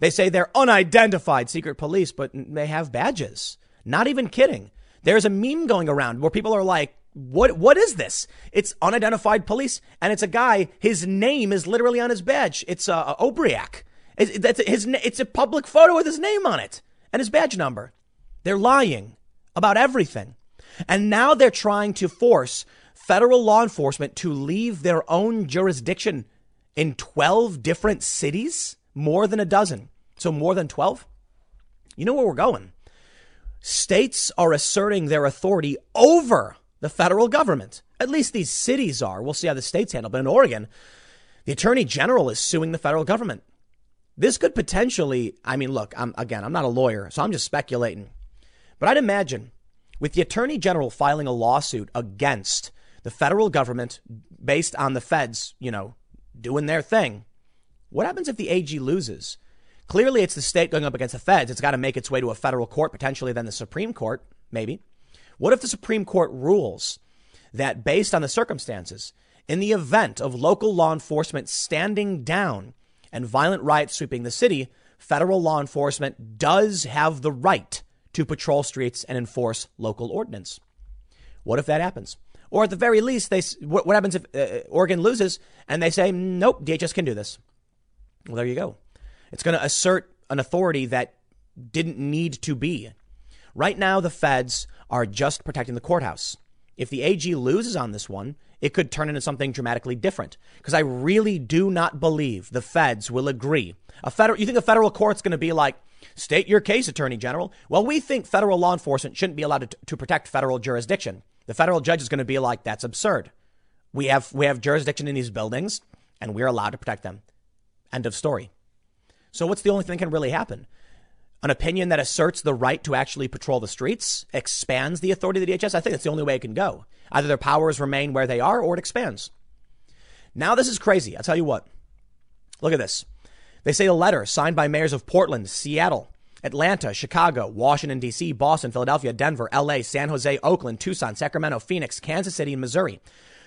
They say they're unidentified secret police, but they have badges. Not even kidding. There's a meme going around where people are like, what, what is this? It's unidentified police, and it's a guy. His name is literally on his badge. It's uh, Obriak. It's, that's his, it's a public photo with his name on it and his badge number. They're lying about everything. And now they're trying to force federal law enforcement to leave their own jurisdiction in 12 different cities, more than a dozen. So more than 12. You know where we're going. States are asserting their authority over the federal government. At least these cities are. We'll see how the states handle. But in Oregon, the attorney general is suing the federal government. This could potentially, I mean, look, I'm, again, I'm not a lawyer, so I'm just speculating. But I'd imagine with the attorney general filing a lawsuit against the federal government based on the feds, you know, doing their thing. What happens if the AG loses? Clearly, it's the state going up against the feds. It's got to make its way to a federal court, potentially then the Supreme Court, maybe. What if the Supreme Court rules that based on the circumstances, in the event of local law enforcement standing down and violent riots sweeping the city, federal law enforcement does have the right to patrol streets and enforce local ordinance? What if that happens? Or at the very least, they what, happens if uh, Oregon loses and they say, nope, DHS can do this? Well, there you go. It's going to assert an authority that didn't need to be. Right now, the feds are just protecting the courthouse. If the AG loses on this one, it could turn into something dramatically different. Because I really do not believe the feds will agree. A federal, you think a federal court's going to be like, state your case, Attorney General? Well, we think federal law enforcement shouldn't be allowed to, to protect federal jurisdiction. The federal judge is going to be like, that's absurd. We have, we have jurisdiction in these buildings and we're allowed to protect them. End of story. So what's the only thing that can really happen? An opinion that asserts the right to actually patrol the streets expands the authority of the DHS. I think that's the only way it can go. Either their powers remain where they are or it expands. Now this is crazy. I'll tell you what. Look at this. They say a letter signed by mayors of Portland, Seattle, Atlanta, Chicago, Washington, D.C., Boston, Philadelphia, Denver, L.A., San Jose, Oakland, Tucson, Sacramento, Phoenix, Kansas City, and Missouri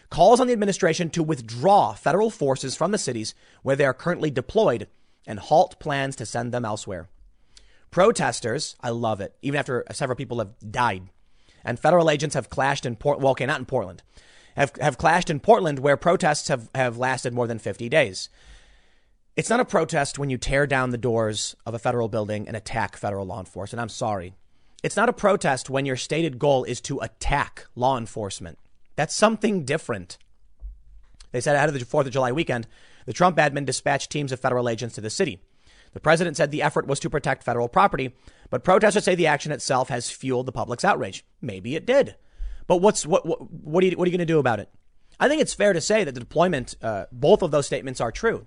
calls on the administration to withdraw federal forces from the cities where they are currently deployed and halt plans to send them elsewhere. Protesters, I love it, even after several people have died, and federal agents have clashed in Port, well, okay, not in Portland, have, have clashed in Portland where protests have, have lasted more than 50 days. It's not a protest when you tear down the doors of a federal building and attack federal law enforcement. I'm sorry. It's not a protest when your stated goal is to attack law enforcement. That's something different. They said ahead of the 4th of July weekend, the Trump admin dispatched teams of federal agents to the city. The president said the effort was to protect federal property, but protesters say the action itself has fueled the public's outrage. Maybe it did. But what's what what, what are you what are you going to do about it? I think it's fair to say that the deployment, uh, both of those statements are true.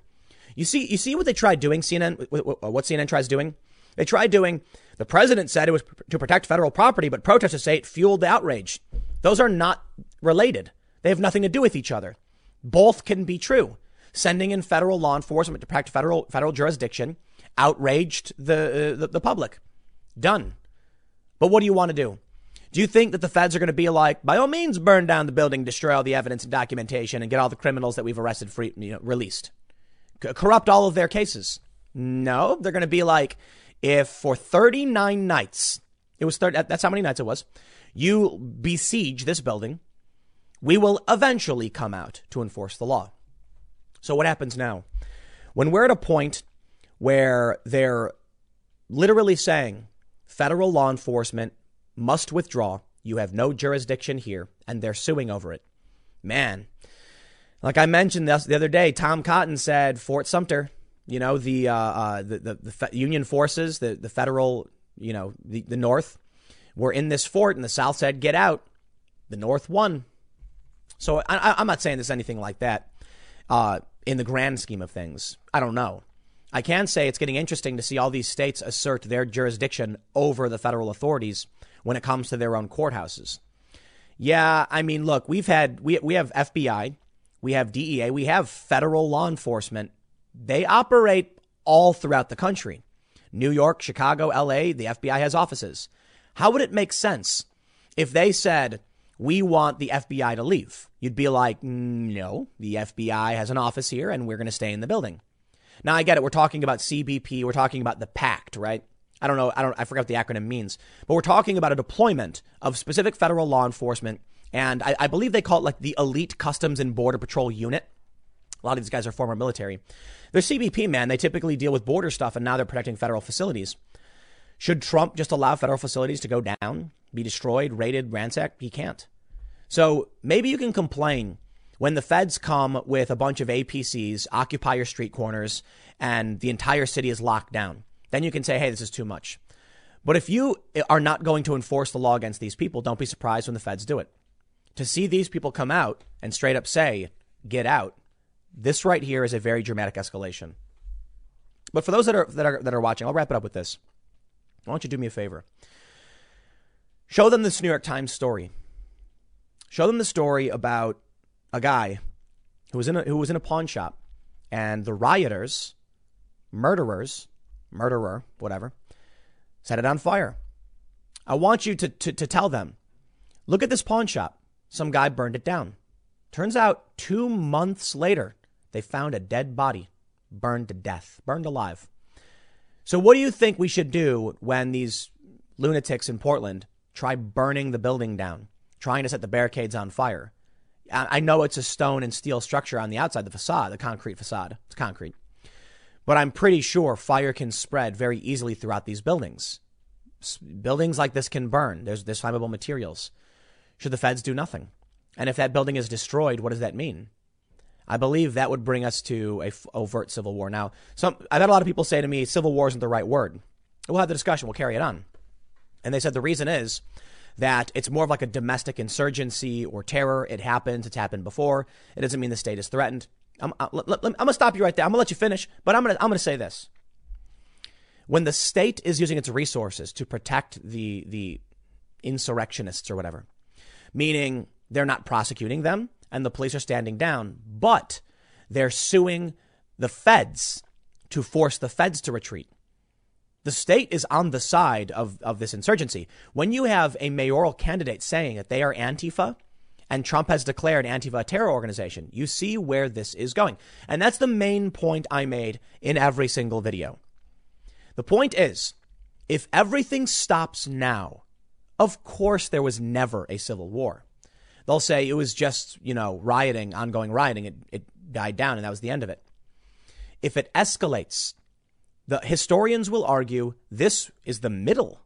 You see, you see what they tried doing. CNN, what CNN tries doing. They tried doing. The president said it was to protect federal property, but protesters say it fueled the outrage. Those are not related. They have nothing to do with each other. Both can be true. Sending in federal law enforcement to protect federal federal jurisdiction outraged the, uh, the, the public. Done. But what do you want to do? Do you think that the feds are going to be like, by all means, burn down the building, destroy all the evidence and documentation, and get all the criminals that we've arrested free, you know, released? C- corrupt all of their cases? No, they're going to be like, if for 39 nights, it was 30, that's how many nights it was, you besiege this building, we will eventually come out to enforce the law. So what happens now? When we're at a point where they're literally saying federal law enforcement must withdraw, you have no jurisdiction here, and they're suing over it. Man, like I mentioned the other day, Tom Cotton said Fort Sumter, you know, the, uh, uh, the, the, the, Union forces, the, the federal, you know, the, the North were in this fort, and the South said, get out. The North won. So I, am not saying there's anything like that uh, in the grand scheme of things. I don't know. I can say it's getting interesting to see all these states assert their jurisdiction over the federal authorities when it comes to their own courthouses. Yeah, I mean, look, we've had we we have FBI, we have DEA, we have federal law enforcement. They operate all throughout the country. New York, Chicago, LA, the FBI has offices. How would it make sense if they said, we want the FBI to leave? You'd be like, mm, no, the FBI has an office here and we're going to stay in the building. Now I get it. We're talking about CBP. We're talking about the pact, right? I don't know. I don't. I forgot what the acronym means, but we're talking about a deployment of specific federal law enforcement, and I, I believe they call it like the Elite Customs and Border Patrol Unit. A lot of these guys are former military. They're CBP, man. They typically deal with border stuff, and now they're protecting federal facilities. Should Trump just allow federal facilities to go down, be destroyed, raided, ransacked? He can't. So maybe you can complain when the feds come with a bunch of APCs, occupy your street corners, and the entire city is locked down, then you can say, hey, this is too much. But if you are not going to enforce the law against these people, don't be surprised when the feds do it. To see these people come out and straight up say, get out, this right here is a very dramatic escalation. But for those that are, that are, that are watching, I'll wrap it up with this. Why don't you do me a favor? Show them this New York Times story. Show them the story about a guy who was in a, who was in a pawn shop, and the rioters, murderers, murderer, whatever, set it on fire. I want you to, to, to tell them, look at this pawn shop. Some guy burned it down. Turns out two months later, they found a dead body, burned to death, burned alive. So, what do you think we should do when these lunatics in Portland try burning the building down, trying to set the barricades on fire? I know it's a stone and steel structure on the outside, the facade, the concrete facade. It's concrete. But I'm pretty sure fire can spread very easily throughout these buildings. Buildings like this can burn. There's, there's flammable materials. Should the feds do nothing? And if that building is destroyed, what does that mean? I believe that would bring us to a f- overt civil war. Now, some, I've had a lot of people say to me, civil war isn't the right word. We'll have the discussion. We'll carry it on. And they said the reason is that it's more of like a domestic insurgency or terror. It happens. It's happened before. It doesn't mean the state is threatened. I'm, I'm, I'm going to stop you right there. I'm going to let you finish, but I'm going to I'm going to say this. When the state is using its resources to protect the the insurrectionists or whatever, meaning they're not prosecuting them and the police are standing down, but they're suing the feds to force the feds to retreat. The state is on the side of, of this insurgency. When you have a mayoral candidate saying that they are Antifa and Trump has declared Antifa a terror organization, you see where this is going. And that's the main point I made in every single video. The point is, if everything stops now, of course there was never a civil war. They'll say it was just, you know, rioting, ongoing rioting. It, it died down and that was the end of it. If it escalates the historians will argue this is the middle.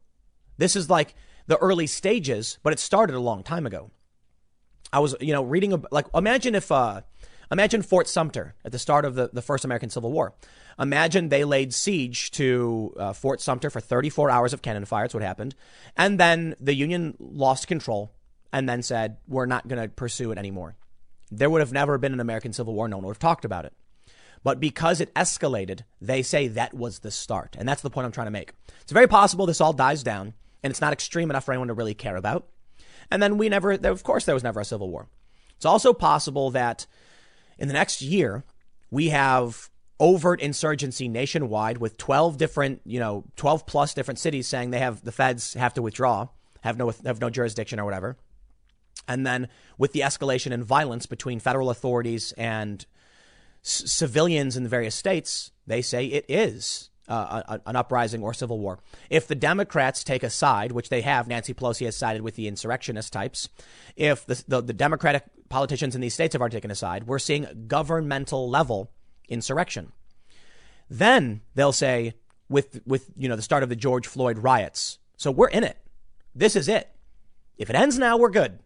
This is like the early stages, but it started a long time ago. I was, you know, reading, like, imagine if, uh, Imagine Fort Sumter at the start of the, the first American Civil War. Imagine they laid siege to uh, Fort Sumter for 34 hours of cannon fire. That's what happened. And then the Union lost control and then said, we're not going to pursue it anymore. There would have never been an American Civil War. No one would have talked about it. But because it escalated, they say that was the start. And that's the point I'm trying to make. It's very possible this all dies down and it's not extreme enough for anyone to really care about. And then we never, of course, there was never a civil war. It's also possible that in the next year, we have overt insurgency nationwide with 12 different, you know, 12 plus different cities saying they have the feds have to withdraw, have no have no jurisdiction or whatever. And then with the escalation in violence between federal authorities and c- civilians in the various states, they say it is uh, a, an uprising or civil war. If the Democrats take a side, which they have, Nancy Pelosi has sided with the insurrectionist types. If the, the, the Democratic politicians in these states have already taken a side, we're seeing governmental level insurrection. Then they'll say, with with you know the start of the George Floyd riots, so we're in it. This is it. If it ends now, we're good.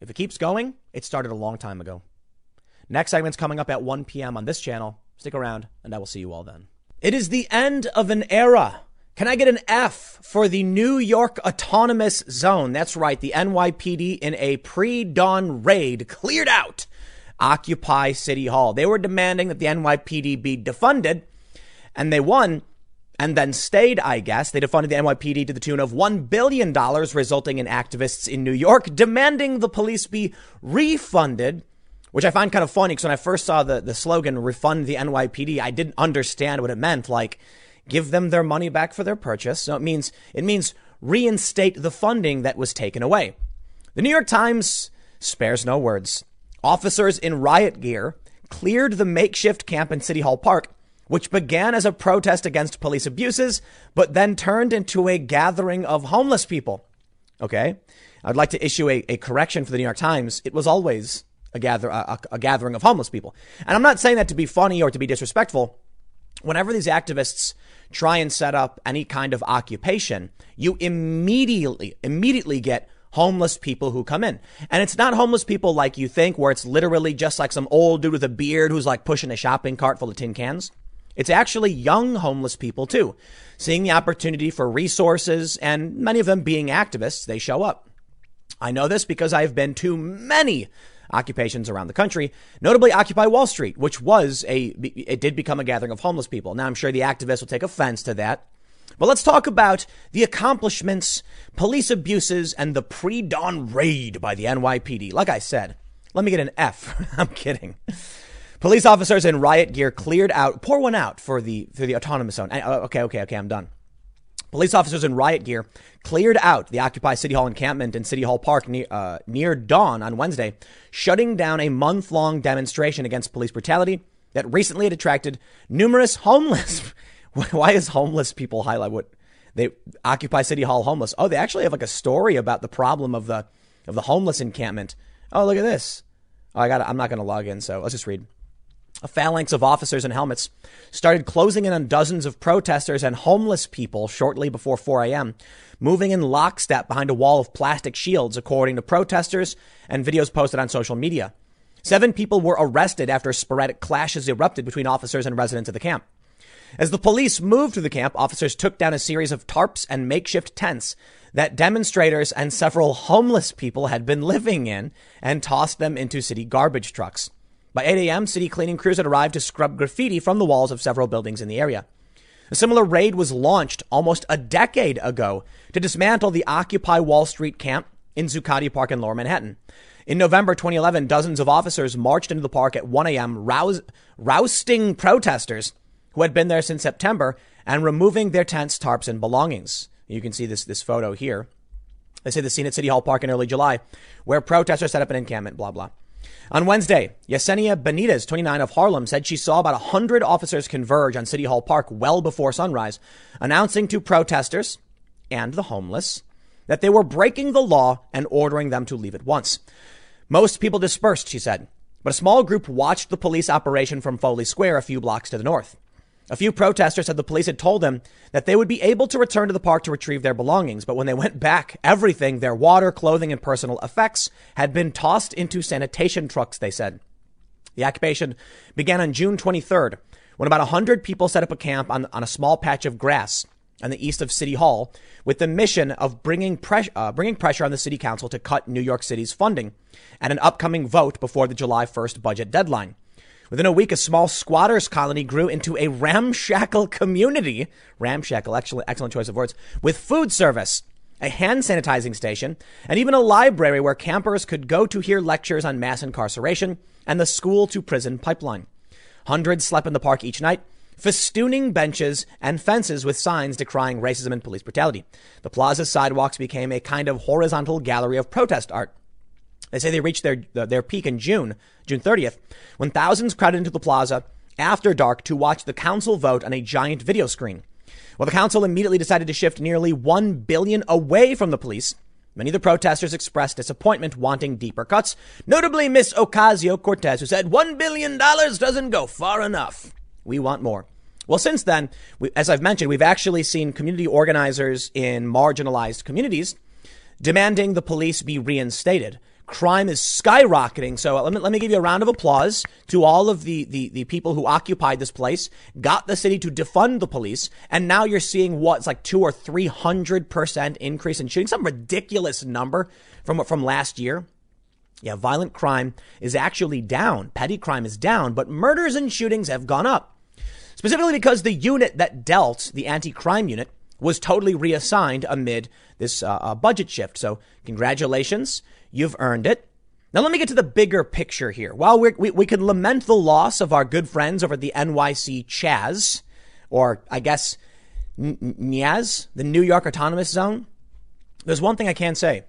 If it keeps going, it started a long time ago. Next segment's coming up at 1 p.m. on this channel. Stick around, and I will see you all then. It is the end of an era. Can I get an F for the New York Autonomous Zone? That's right. The NYPD in a pre-dawn raid cleared out Occupy City Hall. They were demanding that the NYPD be defunded and they won and then stayed, I guess. They defunded the NYPD to the tune of $1 billion, resulting in activists in New York demanding the police be refunded which I find kind of funny because when I first saw the, the slogan refund the NYPD, I didn't understand what it meant. Like, give them their money back for their purchase. So it means, it means reinstate the funding that was taken away. The New York Times spares no words. Officers in riot gear cleared the makeshift camp in City Hall Park, which began as a protest against police abuses, but then turned into a gathering of homeless people. Okay. I'd like to issue a, a correction for the New York Times. It was always a, gather, a, a gathering of homeless people. And I'm not saying that to be funny or to be disrespectful. Whenever these activists try and set up any kind of occupation, you immediately, immediately get homeless people who come in. And it's not homeless people like you think, where it's literally just like some old dude with a beard who's like pushing a shopping cart full of tin cans. It's actually young homeless people too, seeing the opportunity for resources and many of them being activists, they show up. I know this because I've been to many occupations around the country, notably Occupy Wall Street, which was a, it did become a gathering of homeless people. Now, I'm sure the activists will take offense to that. But let's talk about the accomplishments, police abuses, and the pre dawn raid by the NYPD. Like I said, let me get an F. I'm kidding. Police officers in riot gear cleared out, pour one out for the, for the autonomous zone. Uh, okay, okay, okay, I'm done. Police officers in riot gear cleared out the Occupy City Hall encampment in City Hall Park near, uh, near dawn on Wednesday, shutting down a month long demonstration against police brutality that recently had attracted numerous homeless. Why is homeless people highlight what they Occupy City Hall homeless? Oh, they actually have like a story about the problem of the of the homeless encampment. Oh, look at this. Oh, I got. I'm not going to log in, so let's just read. A phalanx of officers in helmets started closing in on dozens of protesters and homeless people shortly before 4 a.m., moving in lockstep behind a wall of plastic shields, according to protesters and videos posted on social media. Seven people were arrested after sporadic clashes erupted between officers and residents of the camp. As the police moved through the camp, officers took down a series of tarps and makeshift tents that demonstrators and several homeless people had been living in and tossed them into city garbage trucks. By 8 a.m., city cleaning crews had arrived to scrub graffiti from the walls of several buildings in the area. A similar raid was launched almost a decade ago to dismantle the Occupy Wall Street camp in Zuccotti Park in lower Manhattan. In November 2011, dozens of officers marched into the park at 1 a.m., rouse, rousting protesters who had been there since September and removing their tents, tarps, and belongings. You can see this, this photo here. They say the scene at City Hall Park in early July, where protesters set up an encampment, blah, blah. On Wednesday, Yesenia Benitez, 29 of Harlem, said she saw about 100 officers converge on City Hall Park well before sunrise, announcing to protesters and the homeless that they were breaking the law and ordering them to leave at once. Most people dispersed, she said, but a small group watched the police operation from Foley Square a few blocks to the north. A few protesters said the police had told them that they would be able to return to the park to retrieve their belongings, but when they went back, everything, their water, clothing, and personal effects, had been tossed into sanitation trucks, they said. The occupation began on June 23rd when about 100 people set up a camp on, on a small patch of grass on the east of City Hall with the mission of bringing, pres- uh, bringing pressure on the city council to cut New York City's funding and an upcoming vote before the July 1st budget deadline. Within a week, a small squatters colony grew into a ramshackle community. Ramshackle, excellent, excellent choice of words, with food service, a hand sanitizing station, and even a library where campers could go to hear lectures on mass incarceration and the school to prison pipeline. Hundreds slept in the park each night, festooning benches and fences with signs decrying racism and police brutality. The plaza's sidewalks became a kind of horizontal gallery of protest art. They say they reached their, their peak in June, June 30th, when thousands crowded into the plaza after dark to watch the council vote on a giant video screen. Well, the council immediately decided to shift nearly 1 billion away from the police. Many of the protesters expressed disappointment, wanting deeper cuts, notably Miss Ocasio Cortez, who said $1 billion doesn't go far enough. We want more. Well, since then, we, as I've mentioned, we've actually seen community organizers in marginalized communities demanding the police be reinstated crime is skyrocketing. So let me, let me give you a round of applause to all of the, the, the people who occupied this place, got the city to defund the police. And now you're seeing what's like two or 300% increase in shooting, some ridiculous number from, from last year. Yeah, violent crime is actually down. Petty crime is down, but murders and shootings have gone up. Specifically because the unit that dealt, the anti-crime unit, was totally reassigned amid this uh, uh, budget shift. So congratulations. You've earned it. Now, let me get to the bigger picture here. While we we, can lament the loss of our good friends over at the NYC Chaz, or I guess NYAZ, the New York Autonomous Zone, there's one thing I can say.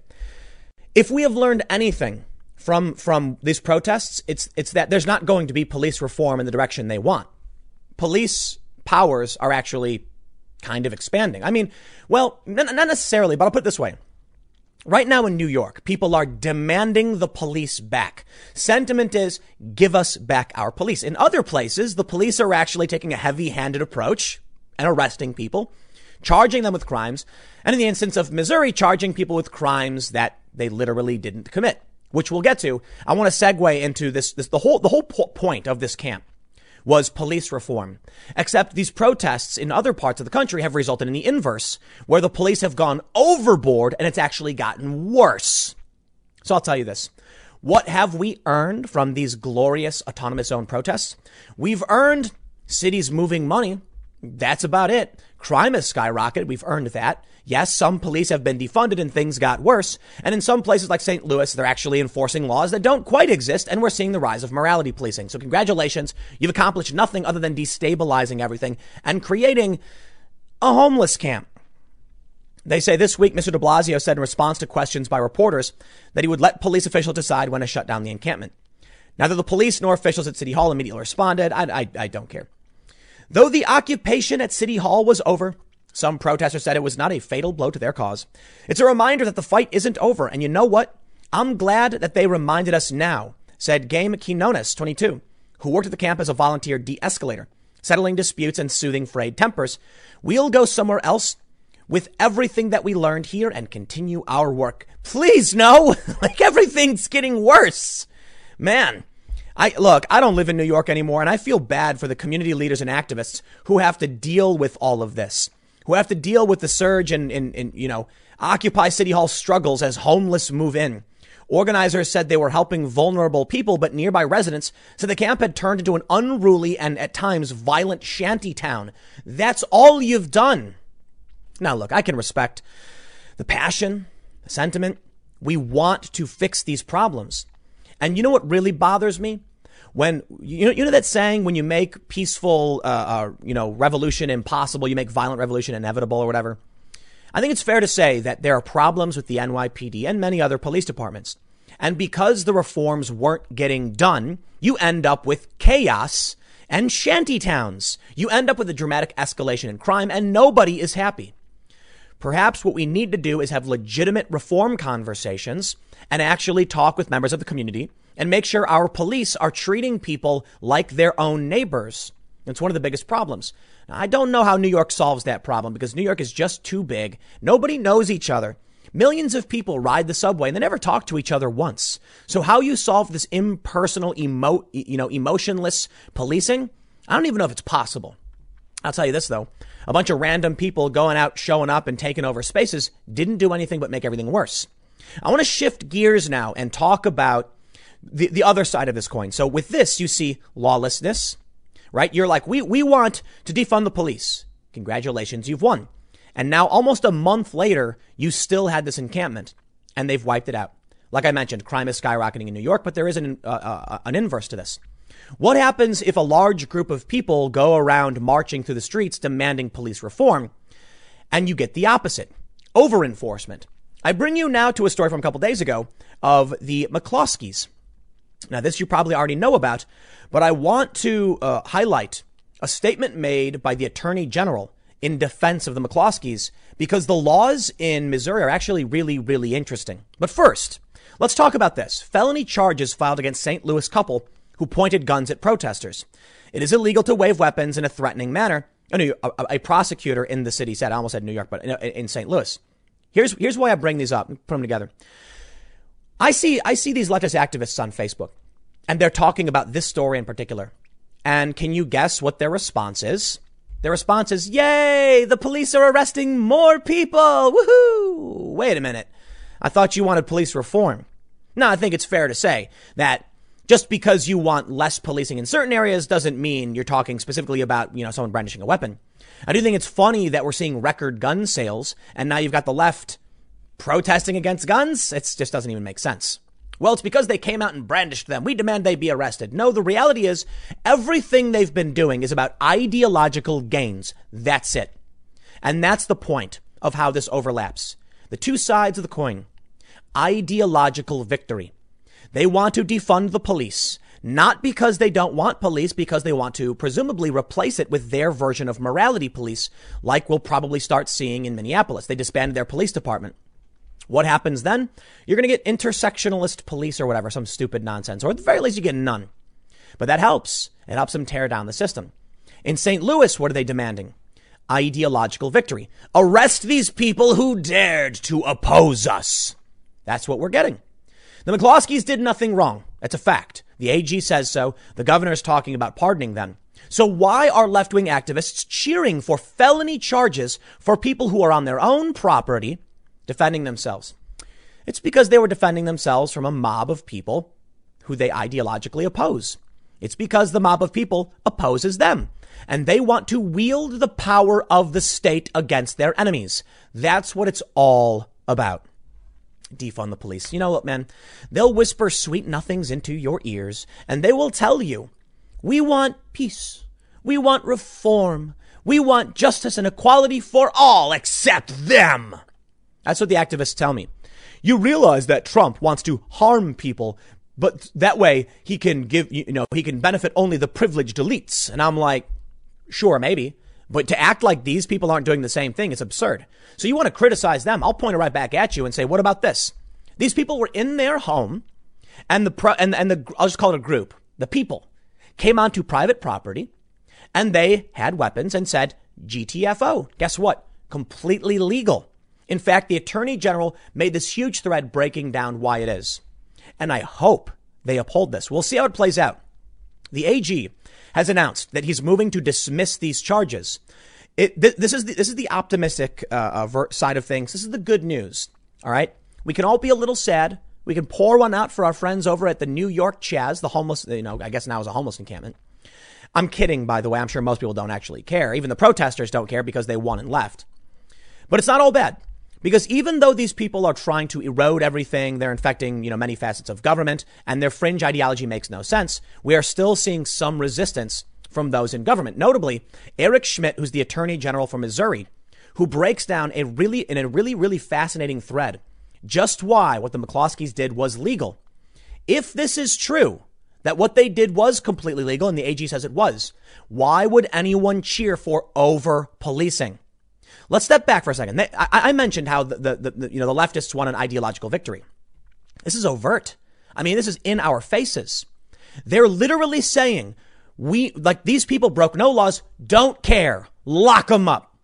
If we have learned anything from from these protests, it's it's that there's not going to be police reform in the direction they want. Police powers are actually kind of expanding. I mean, well, not necessarily, but I'll put it this way. Right now in New York, people are demanding the police back. Sentiment is, give us back our police. In other places, the police are actually taking a heavy handed approach and arresting people, charging them with crimes. And in the instance of Missouri, charging people with crimes that they literally didn't commit, which we'll get to. I want to segue into this, this the whole, the whole point of this camp was police reform. Except these protests in other parts of the country have resulted in the inverse, where the police have gone overboard and it's actually gotten worse. So I'll tell you this. What have we earned from these glorious autonomous zone protests? We've earned cities moving money. That's about it. Crime has skyrocketed. We've earned that. Yes, some police have been defunded and things got worse. And in some places like St. Louis, they're actually enforcing laws that don't quite exist. And we're seeing the rise of morality policing. So congratulations. You've accomplished nothing other than destabilizing everything and creating a homeless camp. They say this week, Mr. de Blasio said in response to questions by reporters that he would let police officials decide when to shut down the encampment. Neither the police nor officials at City Hall immediately responded. I, I, I don't care. Though the occupation at City Hall was over, some protesters said it was not a fatal blow to their cause. It's a reminder that the fight isn't over. And you know what? I'm glad that they reminded us now, said Game Quinones, 22, who worked at the camp as a volunteer de-escalator, settling disputes and soothing frayed tempers. We'll go somewhere else with everything that we learned here and continue our work. Please, no! like everything's getting worse. Man, I look, I don't live in New York anymore and I feel bad for the community leaders and activists who have to deal with all of this who have to deal with the surge and, and, you know, Occupy City Hall struggles as homeless move in. Organizers said they were helping vulnerable people, but nearby residents said the camp had turned into an unruly and at times violent shanty town. That's all you've done. Now, look, I can respect the passion, the sentiment. We want to fix these problems. And you know what really bothers me? When you know you know that saying when you make peaceful uh, uh, you know revolution impossible, you make violent revolution inevitable or whatever. I think it's fair to say that there are problems with the NYPD and many other police departments. And because the reforms weren't getting done, you end up with chaos and shanty towns. You end up with a dramatic escalation in crime and nobody is happy. Perhaps what we need to do is have legitimate reform conversations and actually talk with members of the community and make sure our police are treating people like their own neighbors. It's one of the biggest problems. Now, I don't know how New York solves that problem because New York is just too big. Nobody knows each other. Millions of people ride the subway and they never talk to each other once. So how you solve this impersonal, emo, you know, emotionless policing? I don't even know if it's possible. I'll tell you this though. A bunch of random people going out, showing up and taking over spaces didn't do anything but make everything worse. I want to shift gears now and talk about the, the other side of this coin. So with this, you see lawlessness, right? You're like, we, we want to defund the police. Congratulations, you've won. And now almost a month later, you still had this encampment and they've wiped it out. Like I mentioned, crime is skyrocketing in New York, but there is an, uh, uh, an inverse to this. What happens if a large group of people go around marching through the streets demanding police reform and you get the opposite? Over enforcement. I bring you now to a story from a couple days ago of the McCloskeys. Now, this you probably already know about, but I want to uh, highlight a statement made by the Attorney General in defense of the McCloskeys because the laws in Missouri are actually really, really interesting. But first, let's talk about this. Felony charges filed against St. Louis couple who pointed guns at protesters. It is illegal to wave weapons in a threatening manner. a, a, prosecutor in the city said, I almost said New York, but in, in St. Louis. Here's, here's why I bring these up, put them together. I see, I see these leftist activists on Facebook and they're talking about this story in particular. And can you guess what their response is? Their response is, yay, the police are arresting more people. Woohoo. Wait a minute. I thought you wanted police reform. No, I think it's fair to say that just because you want less policing in certain areas doesn't mean you're talking specifically about, you know, someone brandishing a weapon. I do think it's funny that we're seeing record gun sales and now you've got the left protesting against guns. It just doesn't even make sense. Well, it's because they came out and brandished them. We demand they be arrested. No, the reality is everything they've been doing is about ideological gains. That's it. And that's the point of how this overlaps. The two sides of the coin. Ideological victory. They want to defund the police, not because they don't want police, because they want to presumably replace it with their version of morality police, like we'll probably start seeing in Minneapolis. They disbanded their police department. What happens then? You're going to get intersectionalist police or whatever, some stupid nonsense, or at the very least, you get none. But that helps. It helps them tear down the system. In St. Louis, what are they demanding? Ideological victory. Arrest these people who dared to oppose us. That's what we're getting. The McCloskeys did nothing wrong. That's a fact. The AG says so. The governor is talking about pardoning them. So why are left-wing activists cheering for felony charges for people who are on their own property defending themselves. It's because they were defending themselves from a mob of people who they ideologically oppose. It's because the mob of people opposes them and they want to wield the power of the state against their enemies. That's what it's all about. Defund the police. You know what, man? They'll whisper sweet nothings into your ears and they will tell you, we want peace. We want reform. We want justice and equality for all except them. That's what the activists tell me. You realize that Trump wants to harm people, but that way he can give, you know, he can benefit only the privileged elites. And I'm like, sure, maybe. But to act like these people aren't doing the same thing is absurd. So you want to criticize them. I'll point it right back at you and say, what about this? These people were in their home and the, pro- and, and the, I'll just call it a group. The people came onto private property and they had weapons and said, GTFO. Guess what? Completely legal. In fact, the attorney general made this huge thread breaking down why it is. And I hope they uphold this. We'll see how it plays out. The AG has announced that he's moving to dismiss these charges. It, th- this is the, this is the optimistic uh, uh, ver- side of things. This is the good news. All right, we can all be a little sad. We can pour one out for our friends over at the New York Chaz, the homeless. You know, I guess now is a homeless encampment. I'm kidding, by the way. I'm sure most people don't actually care. Even the protesters don't care because they won and left. But it's not all bad. Because even though these people are trying to erode everything, they're infecting, you know, many facets of government and their fringe ideology makes no sense, we are still seeing some resistance from those in government. Notably, Eric Schmitt, who's the attorney general for Missouri, who breaks down a really, in a really, really fascinating thread, just why what the McCloskeys did was legal. If this is true, that what they did was completely legal, and the AG says it was, why would anyone cheer for over policing? Let's step back for a second. I, I mentioned how the, the, the, you know, the leftists won an ideological victory. This is overt. I mean, this is in our faces. They're literally saying, we, like these people broke no laws, don't care, lock them up.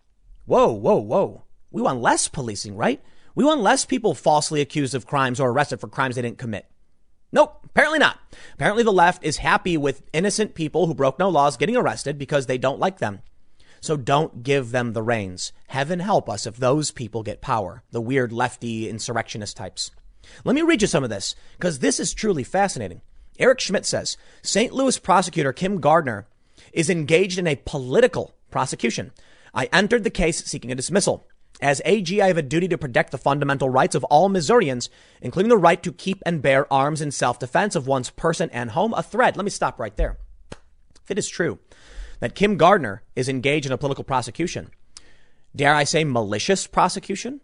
Whoa, whoa, whoa. We want less policing, right? We want less people falsely accused of crimes or arrested for crimes they didn't commit. Nope, apparently not. Apparently the left is happy with innocent people who broke no laws getting arrested because they don't like them. So don't give them the reins. Heaven help us if those people get power, the weird lefty insurrectionist types. Let me read you some of this, because this is truly fascinating. Eric Schmitt says St. Louis prosecutor Kim Gardner is engaged in a political prosecution. I entered the case seeking a dismissal. As AG, I have a duty to protect the fundamental rights of all Missourians, including the right to keep and bear arms in self-defense of one's person and home. A thread. Let me stop right there. If it is true that Kim Gardner is engaged in a political prosecution, dare I say malicious prosecution?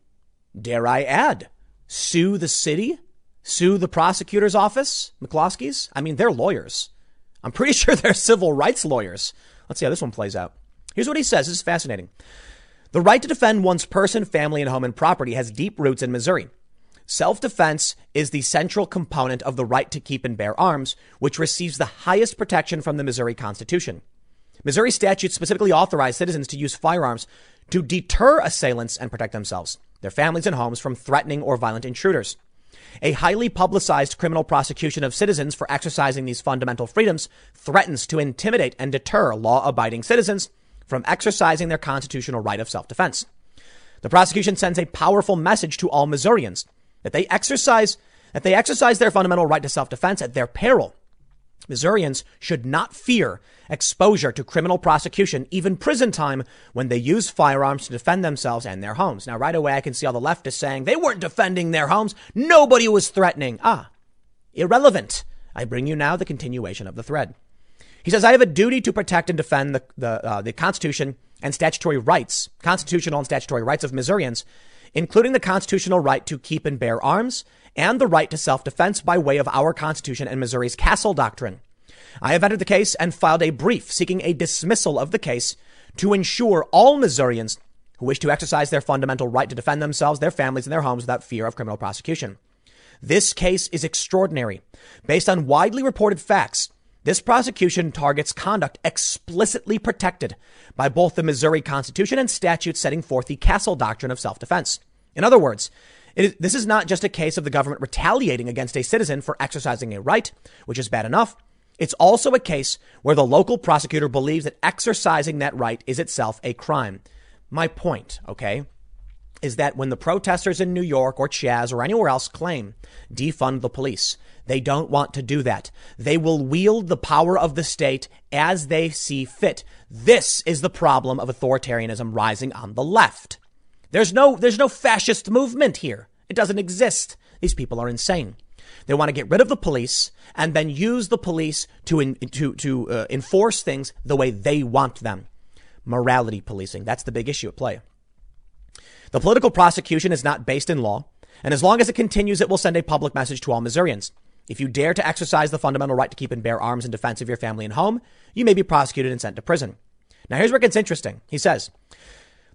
Dare I add, sue the city? Sue the prosecutor's office? McCloskey's? I mean, they're lawyers. I'm pretty sure they're civil rights lawyers. Let's see how this one plays out. Here's what he says. This is fascinating. The right to defend one's person, family, and home and property has deep roots in Missouri. Self-defense is the central component of the right to keep and bear arms, which receives the highest protection from the Missouri Constitution. Missouri statutes specifically authorize citizens to use firearms to deter assailants and protect themselves, their families, and homes from threatening or violent intruders. A highly publicized criminal prosecution of citizens for exercising these fundamental freedoms threatens to intimidate and deter law abiding citizens from exercising their constitutional right of self-defense. The prosecution sends a powerful message to all Missourians that they exercise that they exercise their fundamental right to self-defense at their peril. Missourians should not fear exposure to criminal prosecution, even prison time, when they use firearms to defend themselves and their homes. Now, right away, I can see all the leftists saying they weren't defending their homes. Nobody was threatening. Ah, irrelevant. I bring you now the continuation of the thread. He says, I have a duty to protect and defend the, the, uh, the Constitution and statutory rights, constitutional and statutory rights of Missourians, including the constitutional right to keep and bear arms and the right to self-defense by way of our Constitution and Missouri's Castle Doctrine. I have entered the case and filed a brief seeking a dismissal of the case to ensure all Missourians who wish to exercise their fundamental right to defend themselves, their families, and their homes without fear of criminal prosecution. This case is extraordinary. Based on widely reported facts, this prosecution targets conduct explicitly protected by both the Missouri Constitution and statutes setting forth the Castle Doctrine of self-defense. In other words, this is not just a case of the government retaliating against a citizen for exercising a right, which is bad enough. It's also a case where the local prosecutor believes that exercising that right is itself a crime. My point, okay, is that when the protesters in New York or Chaz or anywhere else claim defund the police, they don't want to do that. They will wield the power of the state as they see fit. This is the problem of authoritarianism rising on the left. There's no, there's no fascist movement here. It doesn't exist. These people are insane. They want to get rid of the police and then use the police to, in, to, to uh, enforce things the way they want them. Morality policing. That's the big issue at play. The political prosecution is not based in law. And as long as it continues, it will send a public message to all Missourians. If you dare to exercise the fundamental right to keep and bear arms in defense of your family and home, you may be prosecuted and sent to prison. Now, here's where it gets interesting. He says,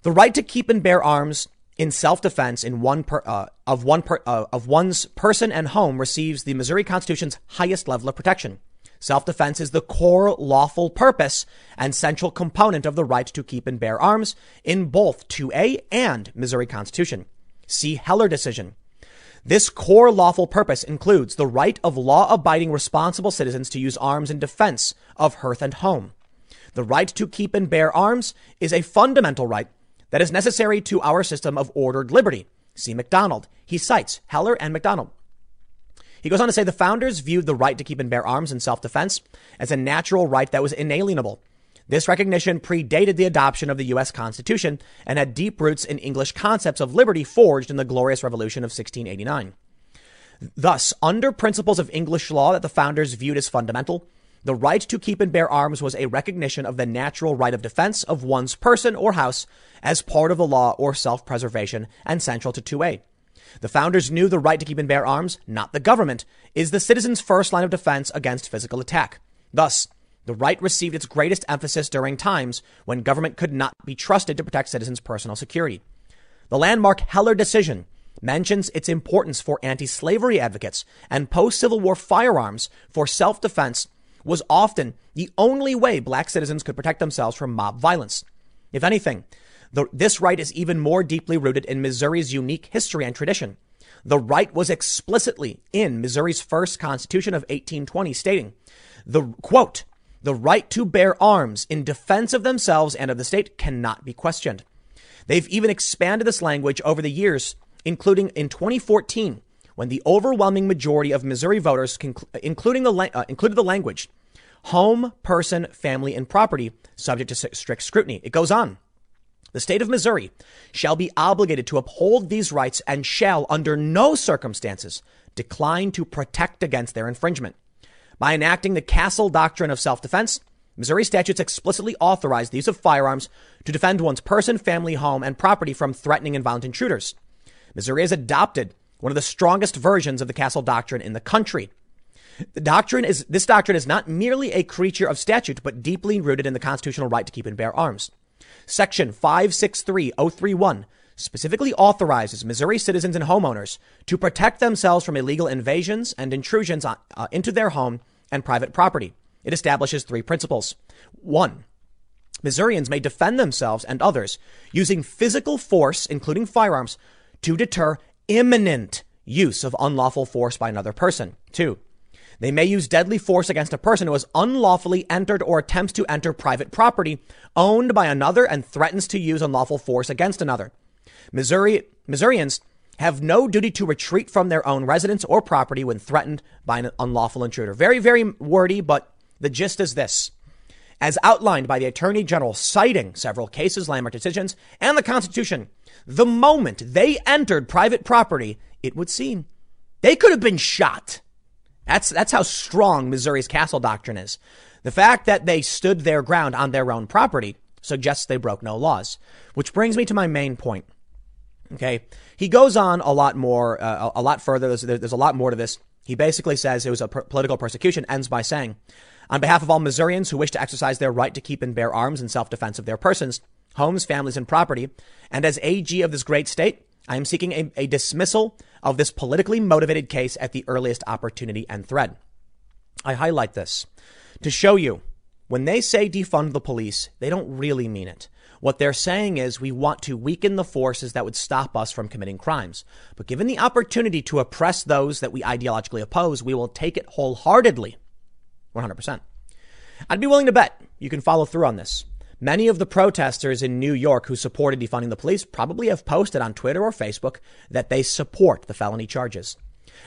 the right to keep and bear arms in self-defense in one per, uh, of one per, uh, of one's person and home receives the Missouri Constitution's highest level of protection. Self-defense is the core lawful purpose and central component of the right to keep and bear arms in both 2A and Missouri Constitution. See Heller decision. This core lawful purpose includes the right of law abiding responsible citizens to use arms in defense of hearth and home. The right to keep and bear arms is a fundamental right that is necessary to our system of ordered liberty. See McDonald. He cites Heller and McDonald. He goes on to say the founders viewed the right to keep and bear arms in self-defense as a natural right that was inalienable this recognition predated the adoption of the U.S. Constitution and had deep roots in English concepts of liberty forged in the Glorious Revolution of 1689. Thus, under principles of English law that the founders viewed as fundamental, the right to keep and bear arms was a recognition of the natural right of defense of one's person or house as part of the law or self-preservation and central to 2A. The founders knew the right to keep and bear arms, not the government, is the citizen's first line of defense against physical attack. Thus, the right received its greatest emphasis during times when government could not be trusted to protect citizens' personal security. The landmark Heller decision mentions its importance for anti-slavery advocates and post-Civil War firearms for self-defense was often the only way black citizens could protect themselves from mob violence. If anything, The, this right is even more deeply rooted in Missouri's unique history and tradition. The right was explicitly in Missouri's first constitution of 1820, stating the quote, the right to bear arms in defense of themselves and of the state cannot be questioned. They've even expanded this language over the years, including in 2014, when the overwhelming majority of Missouri voters, including the, uh, included the language home, person, family, and property subject to strict scrutiny. It goes on. The state of Missouri shall be obligated to uphold these rights and shall, under no circumstances, decline to protect against their infringement. By enacting the Castle Doctrine of Self Defense, Missouri statutes explicitly authorize the use of firearms to defend one's person, family, home, and property from threatening and violent intruders. Missouri has adopted one of the strongest versions of the Castle Doctrine in the country. The doctrine is, this doctrine is not merely a creature of statute, but deeply rooted in the constitutional right to keep and bear arms. Section 563031 specifically authorizes Missouri citizens and homeowners to protect themselves from illegal invasions and intrusions on, uh, into their home and private property. It establishes three principles. One, Missourians may defend themselves and others using physical force, including firearms, to deter imminent use of unlawful force by another person. Two, they may use deadly force against a person who has unlawfully entered or attempts to enter private property owned by another and threatens to use unlawful force against another. Missouri, Missourians have no duty to retreat from their own residence or property when threatened by an unlawful intruder. Very, very wordy, but the gist is this. As outlined by the Attorney General, citing several cases, landmark decisions, and the Constitution, the moment they entered private property, it would seem they could have been shot. That's, that's how strong Missouri's castle doctrine is. The fact that they stood their ground on their own property suggests they broke no laws. Which brings me to my main point. Okay. He goes on a lot more, uh, a lot further. There's, there's a lot more to this. He basically says it was a per- political persecution, ends by saying, on behalf of all Missourians who wish to exercise their right to keep and bear arms in self-defense of their persons, homes, families, and property, and as AG of this great state, I am seeking a, a dismissal of this politically motivated case at the earliest opportunity and thread. I highlight this to show you when they say defund the police, they don't really mean it. What they're saying is we want to weaken the forces that would stop us from committing crimes. But given the opportunity to oppress those that we ideologically oppose, we will take it wholeheartedly. 100%. I'd be willing to bet you can follow through on this. Many of the protesters in New York who supported defunding the police probably have posted on Twitter or Facebook that they support the felony charges.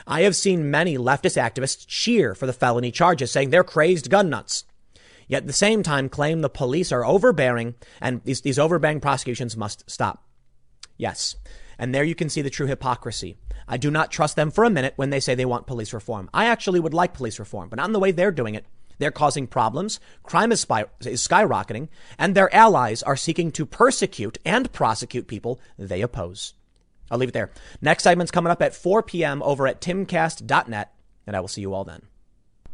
I have seen many leftist activists cheer for the felony charges, saying they're crazed gun nuts. Yet at the same time claim the police are overbearing and these, these overbearing prosecutions must stop. Yes. And there you can see the true hypocrisy. I do not trust them for a minute when they say they want police reform. I actually would like police reform, but not in the way they're doing it. They're causing problems. Crime is, spy- is skyrocketing and their allies are seeking to persecute and prosecute people they oppose. I'll leave it there. Next segment's coming up at 4 p.m. over at timcast.net, and I will see you all then.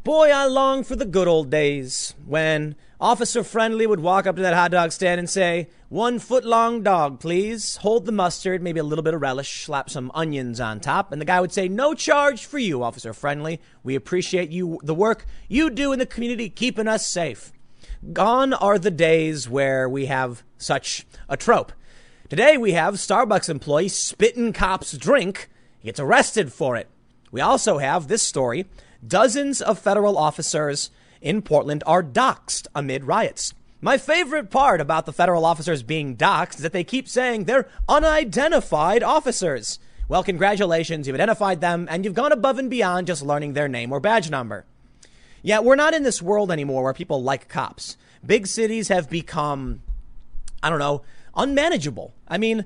Boy, I long for the good old days when Officer Friendly would walk up to that hot dog stand and say, One foot long dog, please. Hold the mustard, maybe a little bit of relish, slap some onions on top. And the guy would say, No charge for you, Officer Friendly. We appreciate you, the work you do in the community, keeping us safe. Gone are the days where we have such a trope. Today we have Starbucks employee spitting cops drink. He gets arrested for it. We also have this story dozens of federal officers in Portland are doxxed amid riots. My favorite part about the federal officers being doxxed is that they keep saying they're unidentified officers. Well, congratulations, you've identified them and you've gone above and beyond just learning their name or badge number. Yeah, we're not in this world anymore where people like cops. Big cities have become, I don't know, unmanageable. I mean,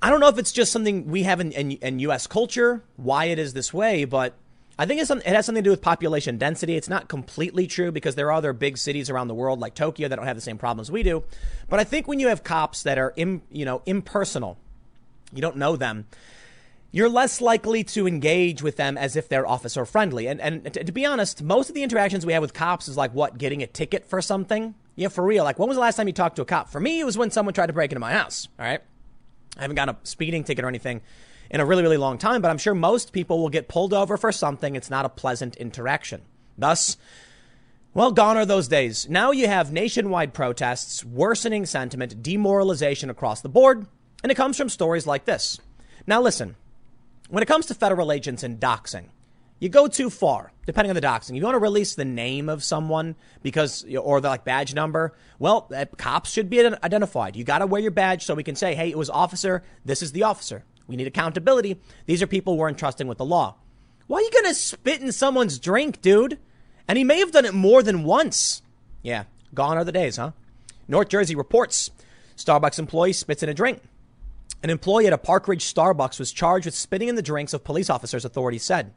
I don't know if it's just something we have in, in, in U.S. culture, why it is this way, but I think it has something to do with population density. It's not completely true because there are other big cities around the world like Tokyo that don't have the same problems we do. But I think when you have cops that are, you know, impersonal, you don't know them, you're less likely to engage with them as if they're officer friendly. And, and to, to be honest, most of the interactions we have with cops is like what, getting a ticket for something? Yeah, for real. Like, when was the last time you talked to a cop? For me, it was when someone tried to break into my house. All right. I haven't got a speeding ticket or anything in a really, really long time, but I'm sure most people will get pulled over for something. It's not a pleasant interaction. Thus, Well, gone are those days. Now you have nationwide protests, worsening sentiment, demoralization across the board, and it comes from stories like this. Now listen, when it comes to federal agents and doxing, you go too far, depending on the doxing. You want to release the name of someone because, or the like badge number. Well, uh, cops should be identified. You got to wear your badge so we can say, hey, it was officer. This is the officer. We need accountability. These are people we're entrusting with the law. Why are you going to spit in someone's drink, dude? And he may have done it more than once. Yeah, gone are the days, huh? North Jersey reports Starbucks employee spits in a drink. An employee at a Park Ridge Starbucks was charged with spitting in the drinks of police officers, authorities said.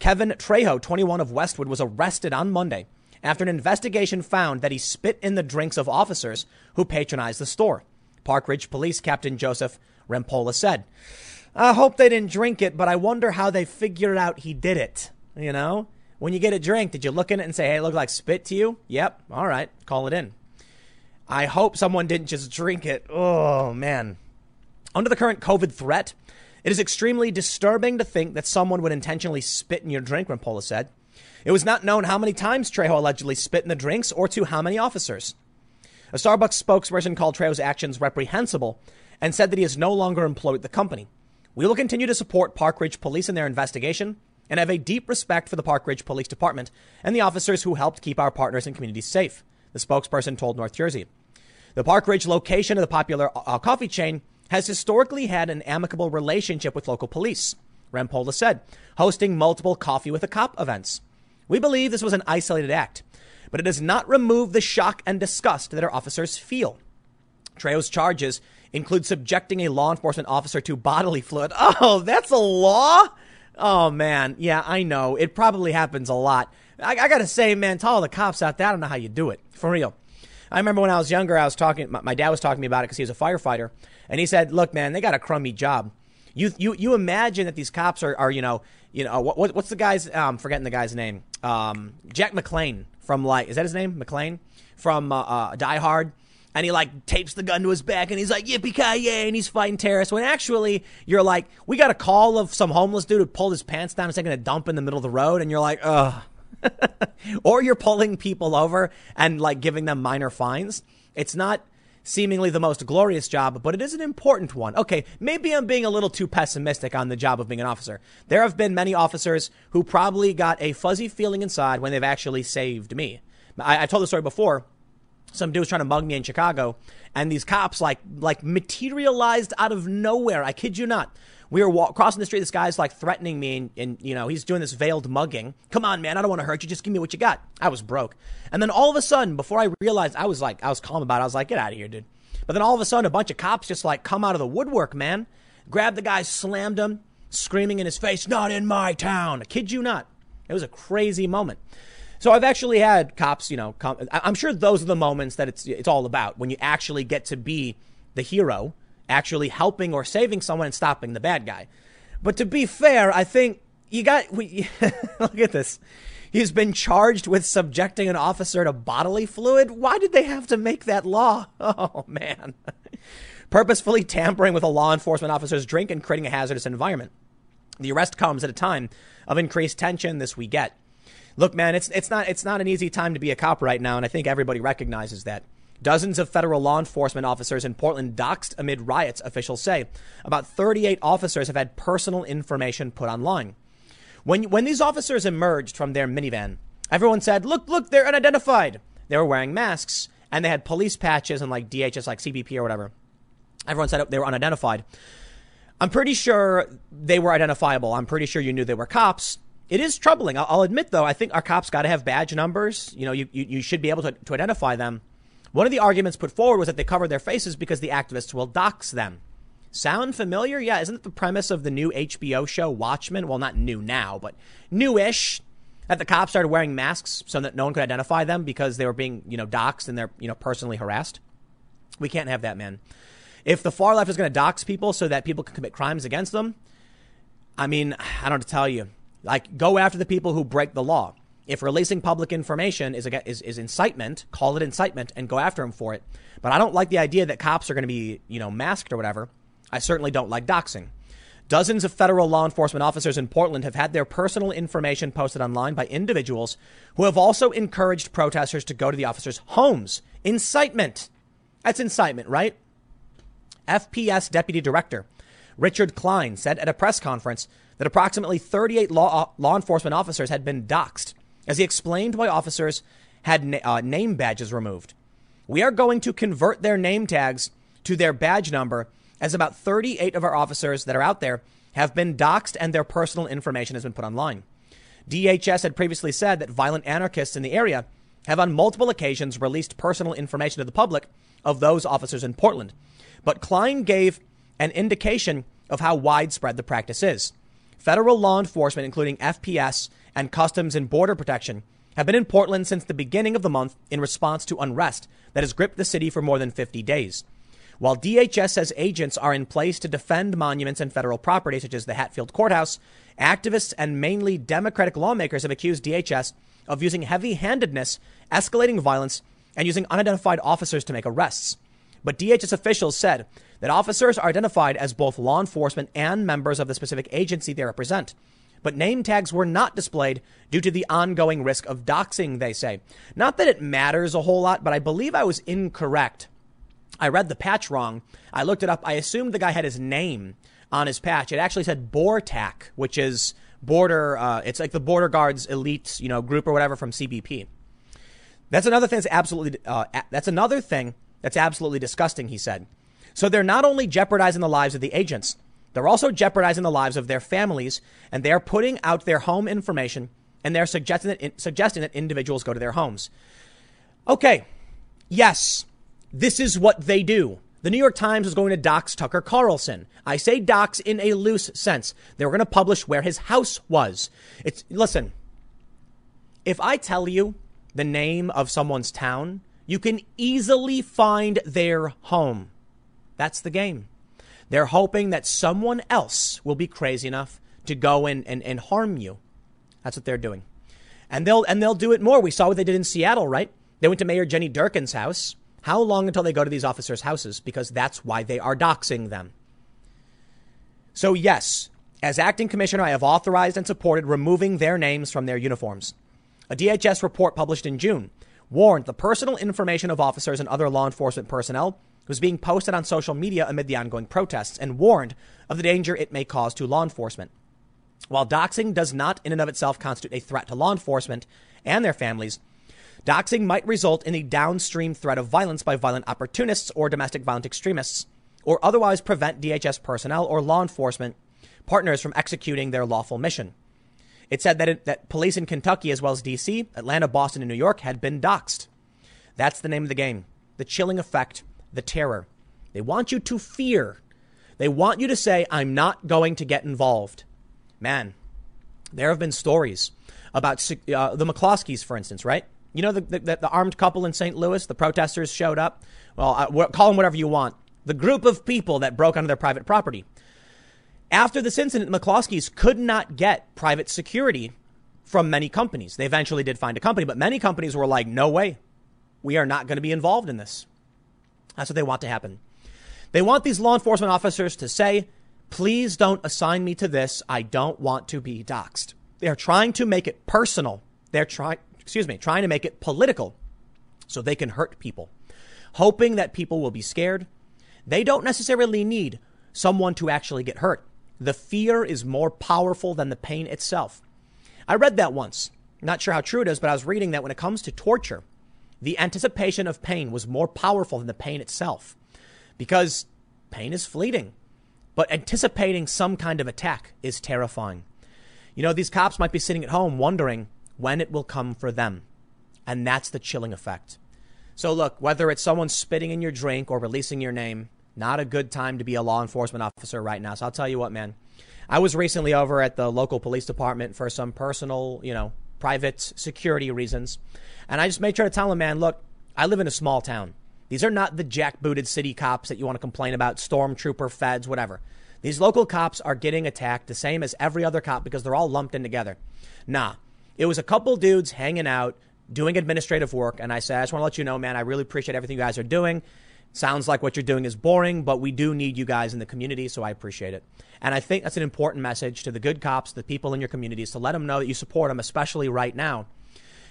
Kevin Trejo, 21 of Westwood, was arrested on Monday after an investigation found that he spit in the drinks of officers who patronized the store. Park Ridge Police Captain Joseph Rempola said, I hope they didn't drink it, but I wonder how they figured out he did it. You know? When you get a drink, did you look in it and say, hey, it looked like spit to you? Yep. All right. Call it in. I hope someone didn't just drink it. Oh, man. Under the current COVID threat, it is extremely disturbing to think that someone would intentionally spit in your drink, Rempola said. It was not known how many times Trejo allegedly spit in the drinks or to how many officers. A Starbucks spokesperson called Trejo's actions reprehensible and said that he is no longer employed at the company. We will continue to support Park Ridge Police in their investigation and have a deep respect for the Park Ridge Police Department and the officers who helped keep our partners and communities safe, the spokesperson told North Jersey. The Park Ridge location of the popular uh, coffee chain has historically had an amicable relationship with local police, Rempola said, hosting multiple coffee with a cop events. We believe this was an isolated act, but it does not remove the shock and disgust that our officers feel. Trejo's charges include subjecting a law enforcement officer to bodily fluid. Oh, that's a law? Oh man, yeah, I know. It probably happens a lot. I, I gotta say, man, to all the cops out there, I don't know how you do it. For real. I remember when I was younger, I was talking, my, my dad was talking to me about it because he was a firefighter. And he said, look, man, they got a crummy job. You, you, you imagine that these cops are, are you know, you know, what, what what's the guy's, um, forgetting the guy's name, um, Jack McClane from like, is that his name? McClane from, uh, uh, Die Hard and he like tapes the gun to his back and he's like yippee ki yay and he's fighting terrorists when actually you're like we got a call of some homeless dude who pulled his pants down and taking a dump in the middle of the road and you're like ugh or you're pulling people over and like giving them minor fines it's not seemingly the most glorious job, but it is an important one. Okay, maybe I'm being a little too pessimistic on the job of being an officer. There have been many officers who probably got a fuzzy feeling inside when they've actually saved me. I, I told the story before some dude was trying to mug me in Chicago, and these cops like like materialized out of nowhere. I kid you not. We were walk- crossing the street. This guy's like threatening me, and, and, you know he's doing this veiled mugging. Come on, man, I don't want to hurt you. Just give me what you got. I was broke, and then all of a sudden, before I realized, I was like, I was calm about it. I was like, get out of here, dude. But then all of a sudden, a bunch of cops just like come out of the woodwork, man. Grabbed the guy, slammed him, screaming in his face, "Not in my town!" I kid you not. It was a crazy moment. So I've actually had cops, you know, I'm sure those are the moments that it's it's all about when you actually get to be the hero, actually helping or saving someone and stopping the bad guy. But to be fair, I think you got we, look at this. He's been charged with subjecting an officer to bodily fluid. Why did they have to make that law? Oh man. Purposefully tampering with a law enforcement officer's drink and creating a hazardous environment. The arrest comes at a time of increased tension this we get. Look, man, it's it's not it's not an easy time to be a cop right now, and I think everybody recognizes that. Dozens of federal law enforcement officers in Portland doxed amid riots, officials say. About 38 officers have had personal information put online. When, when these officers emerged from their minivan, everyone said, look, look, they're unidentified. They were wearing masks and they had police patches and like DHS, like CBP or whatever. Everyone said they were unidentified. I'm pretty sure they were identifiable. I'm pretty sure you knew they were cops. It is troubling. I'll, admit, though, I think our cops got to have badge numbers. You know, you, you, you should be able to, to identify them. One of the arguments put forward was that they cover their faces because the activists will dox them. Sound familiar? Yeah, isn't it the premise of the new HBO show Watchmen? Well, not new now, but newish. That the cops started wearing masks so that no one could identify them because they were being, you know, doxxed and they're, you know, personally harassed. We can't have that, man. If the far left is going to dox people so that people can commit crimes against them, I mean, I don't know to tell you. Like, go after the people who break the law. If releasing public information is, is, is incitement, call it incitement and go after them for it. But I don't like the idea that cops are going to be, you know, masked or whatever. I certainly don't like doxing. Dozens of federal law enforcement officers in Portland have had their personal information posted online by individuals who have also encouraged protesters to go to the officers' homes. Incitement. That's incitement, right? FPS Deputy Director Richard Cline said at a press conference that approximately 38 law, law enforcement officers had been doxxed as he explained why officers had na- uh, name badges removed. We are going to convert their name tags to their badge number as about 38 of our officers that are out there have been doxxed and their personal information has been put online. DHS had previously said that violent anarchists in the area have on multiple occasions released personal information to the public of those officers in Portland. But Cline gave an indication of how widespread the practice is. Federal law enforcement, including FPS and Customs and Border Protection, have been in Portland since the beginning of the month in response to unrest that has gripped the city for more than 50 days. While DHS says agents are in place to defend monuments and federal property, such as the Hatfield Courthouse, activists and mainly Democratic lawmakers have accused DHS of using heavy handedness, escalating violence, and using unidentified officers to make arrests. But DHS officials said that officers are identified as both law enforcement and members of the specific agency they represent. But name tags were not displayed due to the ongoing risk of doxing, they say. Not that it matters a whole lot, but I believe I was incorrect I read the patch wrong. I looked it up. I assumed the guy had his name on his patch. It actually said BORTAC, which is border. Uh, it's like the border guards elite, you know, group or whatever from CBP. That's another thing that's absolutely. Uh, that's another thing that's absolutely disgusting. He said. So they're not only jeopardizing the lives of the agents, they're also jeopardizing the lives of their families, and they're putting out their home information, and they're suggesting that suggesting that individuals go to their homes. Okay, yes, this is what they do. The New York Times is going to dox Tucker Carlson. I say dox in a loose sense. They were going to publish where his house was. It's listen. If I tell you the name of someone's town, you can easily find their home. That's the game. They're hoping that someone else will be crazy enough to go and, and, and harm you. That's what they're doing. And they'll and they'll do it more. We saw what they did in Seattle, right? They went to Mayor Jenny Durkan's house. How long until they go to these officers' houses? Because that's why they are doxing them. So, yes, as acting commissioner, I have authorized and supported removing their names from their uniforms. A DHS report published in June warned the personal information of officers and other law enforcement personnel was being posted on social media amid the ongoing protests and warned of the danger it may cause to law enforcement. While doxing does not in and of itself constitute a threat to law enforcement and their families, Doxing might result in a downstream threat of violence by violent opportunists or domestic violent extremists, or otherwise prevent DHS personnel or law enforcement partners from executing their lawful mission. It said that, it, that police in Kentucky, as well as DC, Atlanta, Boston, and New York, had been doxxed. That's the name of the game. The chilling effect, the terror. They want you to fear. They want you to say, I'm not going to get involved. Man, there have been stories about uh, the McCloskeys, for instance, right? You know the, the, the armed couple in St. Louis, the protesters showed up. Well, uh, call them whatever you want. The group of people that broke onto their private property. After this incident, McCloskeys could not get private security from many companies. They eventually did find a company, but many companies were like, no way. We are not going to be involved in this. That's what they want to happen. They want these law enforcement officers to say, please don't assign me to this. I don't want to be doxxed. They're trying to make it personal. They're trying, excuse me, trying to make it political so they can hurt people, hoping that people will be scared. They don't necessarily need someone to actually get hurt. The fear is more powerful than the pain itself. I read that once. Not sure how true it is, but I was reading that when it comes to torture, the anticipation of pain was more powerful than the pain itself because pain is fleeting. But anticipating some kind of attack is terrifying. You know, these cops might be sitting at home wondering, when it will come for them. And that's the chilling effect. So, look, whether it's someone spitting in your drink or releasing your name, not a good time to be a law enforcement officer right now. So, I'll tell you what, man. I was recently over at the local police department for some personal, you know, private security reasons. And I just made sure to tell him, man, look, I live in a small town. These are not the jackbooted city cops that you want to complain about, stormtrooper, feds, whatever. These local cops are getting attacked the same as every other cop because they're all lumped in together. Nah, it was a couple dudes hanging out, doing administrative work. And I said, I just want to let you know, man, I really appreciate everything you guys are doing. Sounds like what you're doing is boring, but we do need you guys in the community, so I appreciate it. And I think that's an important message to the good cops, the people in your communities, to let them know that you support them, especially right now.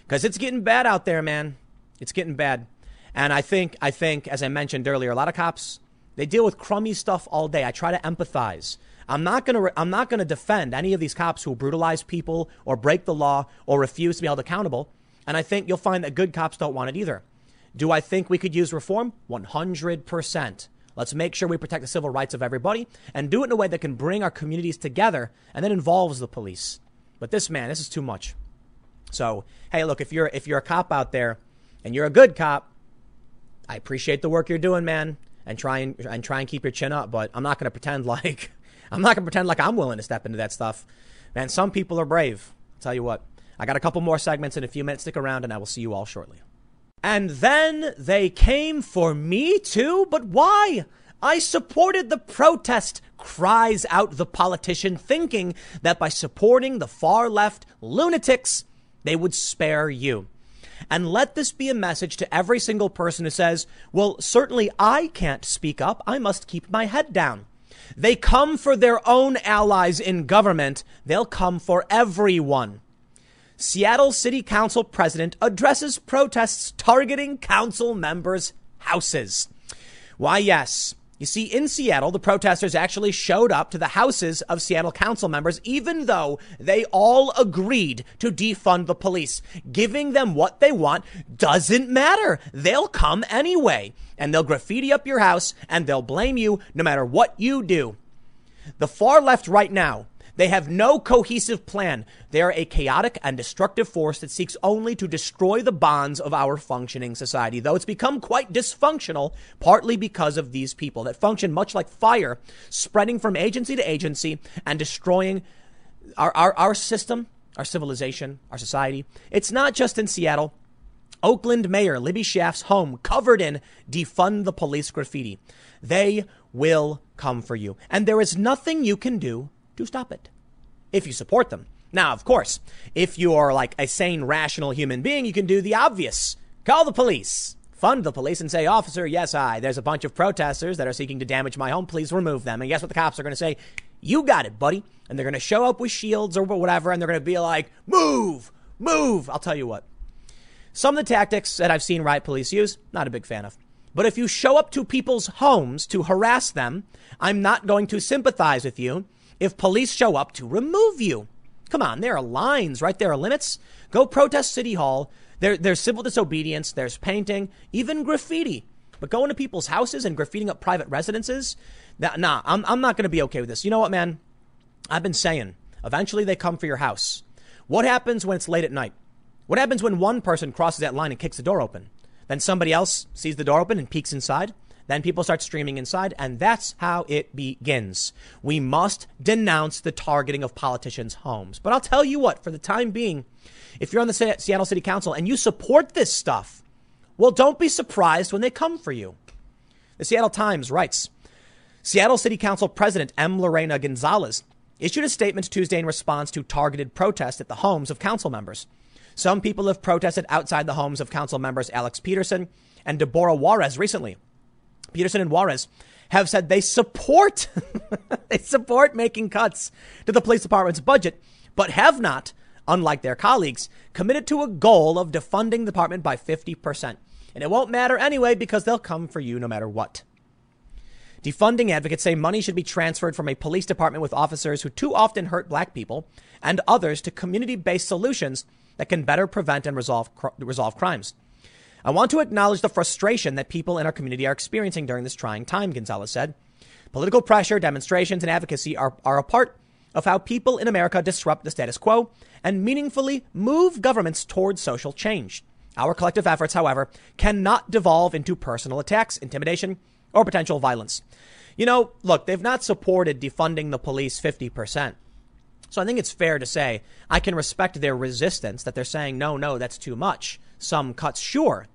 Because it's getting bad out there, man. It's getting bad. And I think, I think, as I mentioned earlier, a lot of cops, they deal with crummy stuff all day. I try to empathize. I'm not going to, I'm not going to defend any of these cops who brutalize people or break the law or refuse to be held accountable. And I think you'll find that good cops don't want it either. Do I think we could use reform? 100%. Let's make sure we protect the civil rights of everybody and do it in a way that can bring our communities together and that involves the police. But this man, this is too much. So, hey, look, if you're if you're a cop out there and you're a good cop, I appreciate the work you're doing, man, and try and, and try and keep your chin up, but I'm not going to pretend like I'm not going to pretend like I'm willing to step into that stuff. Man, some people are brave. I'll tell you what. I got a couple more segments in a few minutes. Stick around and I will see you all shortly. And then they came for me too? But why? I supported the protest, cries out the politician, thinking that by supporting the far left lunatics, they would spare you. And let this be a message to every single person who says, well, certainly I can't speak up. I must keep my head down. They come for their own allies in government. They'll come for everyone. Seattle City Council president addresses protests targeting council members' houses. Why, yes. You see, in Seattle, the protesters actually showed up to the houses of Seattle council members, even though they all agreed to defund the police. Giving them what they want doesn't matter. They'll come anyway, and they'll graffiti up your house, and they'll blame you no matter what you do. The far left right now they have no cohesive plan. They are a chaotic and destructive force that seeks only to destroy the bonds of our functioning society, though it's become quite dysfunctional, partly because of these people that function much like fire, spreading from agency to agency and destroying our, our, our system, our civilization, our society. It's not just in Seattle. Oakland Mayor Libby Schaaf's home covered in defund the police graffiti. They will come for you. And there is nothing you can do to stop it if you support them. Now, of course, if you are like a sane, rational human being, you can do the obvious. Call the police. Fund the police and say, Officer, yes, I. There's a bunch of protesters that are seeking to damage my home. Please remove them. And guess what the cops are going to say? You got it, buddy. And they're going to show up with shields or whatever, and they're going to be like, move, move. I'll tell you what. Some of the tactics that I've seen riot police use, not a big fan of. But if you show up to people's homes to harass them, I'm not going to sympathize with you if police show up to remove you. Come on, there are lines, right? There are limits. Go protest City Hall. There, there's civil disobedience. There's painting, even graffiti. But going to people's houses and graffitiing up private residences, that, nah, I'm, I'm not going to be okay with this. You know what, man? I've been saying, eventually they come for your house. What happens when it's late at night? What happens when one person crosses that line and kicks the door open? Then somebody else sees the door open and peeks inside? Then people start streaming inside, and that's how it begins. We must denounce the targeting of politicians' homes. But I'll tell you what, for the time being, if you're on the Seattle City Council and you support this stuff, well, don't be surprised when they come for you. The Seattle Times writes Seattle City Council President M. Lorena Gonzalez issued a statement Tuesday in response to targeted protests at the homes of council members. Some people have protested outside the homes of council members Alex Pedersen and Debora Juarez recently. Pedersen and Juarez have said they support they support making cuts to the police department's budget, but have not, unlike their colleagues, committed to a goal of defunding the department by 50%. And it won't matter anyway because they'll come for you no matter what. Defunding advocates say money should be transferred from a police department with officers who too often hurt black people and others to community-based solutions that can better prevent and resolve resolve crimes. I want to acknowledge the frustration that people in our community are experiencing during this trying time, Gonzalez said. Political pressure, demonstrations, and advocacy are, are a part of how people in America disrupt the status quo and meaningfully move governments towards social change. Our collective efforts, however, cannot devolve into personal attacks, intimidation, or potential violence. You know, look, they've not supported defunding the police 50%. So I think it's fair to say I can respect their resistance that they're saying, no, no, that's too much. Some cuts, sure.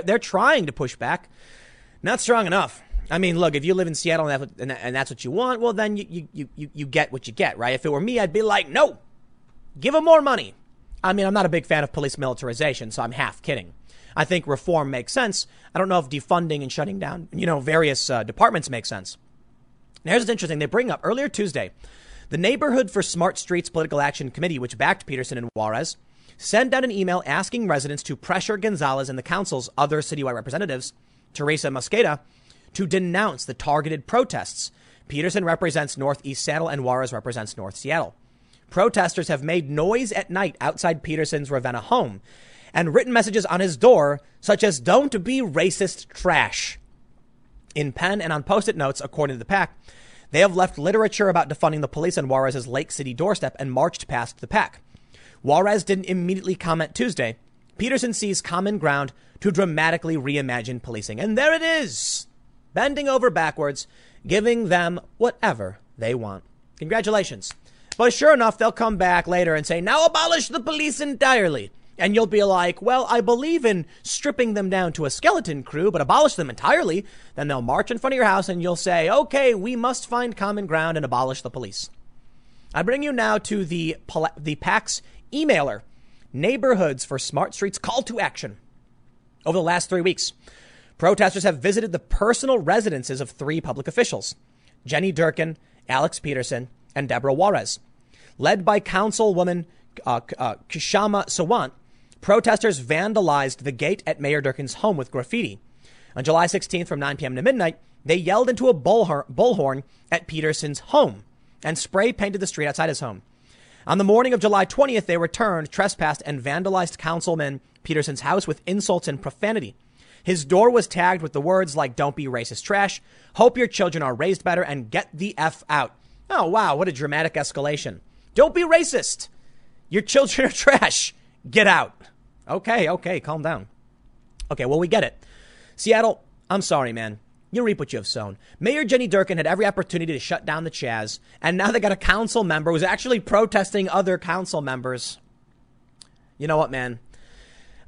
They're, trying to push back. Not strong enough. I mean, look, if you live in Seattle and that's what you want, well, then you, you, you, you get what you get, right? If it were me, I'd be like, no, give them more money. I mean, I'm not a big fan of police militarization, so I'm half kidding. I think reform makes sense. I don't know if defunding and shutting down, you know, various uh, departments make sense. Now, here's what's interesting. They bring up earlier Tuesday, the Neighborhood for Smart Streets Political Action Committee, which backed Pedersen and Juarez, sent out an email asking residents to pressure Gonzalez and the council's other citywide representatives, Teresa Mosqueda, to denounce the targeted protests. Pedersen represents Northeast Seattle and Juarez represents North Seattle. Protesters have made noise at night outside Pedersen's Ravenna home and written messages on his door, such as Don't be racist trash. In pen and on post it notes, according to the PAC, they have left literature about defunding the police on Juarez's Lake City doorstep and marched past the PAC. Juarez didn't immediately comment Tuesday. Pedersen sees common ground to dramatically reimagine policing. And there it is, bending over backwards, giving them whatever they want. Congratulations. But sure enough, they'll come back later and say, now abolish the police entirely. And you'll be like, well, I believe in stripping them down to a skeleton crew, but abolish them entirely. Then they'll march in front of your house and you'll say, okay, we must find common ground and abolish the police. I bring you now to the, the PAC's emailer, Neighborhoods for Smart Streets Call to Action. Over the last three weeks, protesters have visited the personal residences of three public officials Jenny Durkan, Alex Pedersen, and Debora Juarez. Led by Councilwoman uh, uh, Kshama Sawant, protesters vandalized the gate at Mayor Durkan's home with graffiti. On July 16th from 9 p.m. to midnight, they yelled into a bullhorn, bullhorn at Pedersen's home and spray painted the street outside his home. On the morning of July 20th, they returned, trespassed, and vandalized Councilman Pedersen's house with insults and profanity. His door was tagged with the words like, don't be racist trash, hope your children are raised better, and get the F out. Oh, wow, what a dramatic escalation. Don't be racist. Your children are trash. Get out. Okay, okay, calm down. Okay, well, we get it. Seattle, I'm sorry, man. You reap what you have sown. Mayor Jenny Durkan had every opportunity to shut down the Chaz, and now they got a council member who's actually protesting other council members. You know what, man?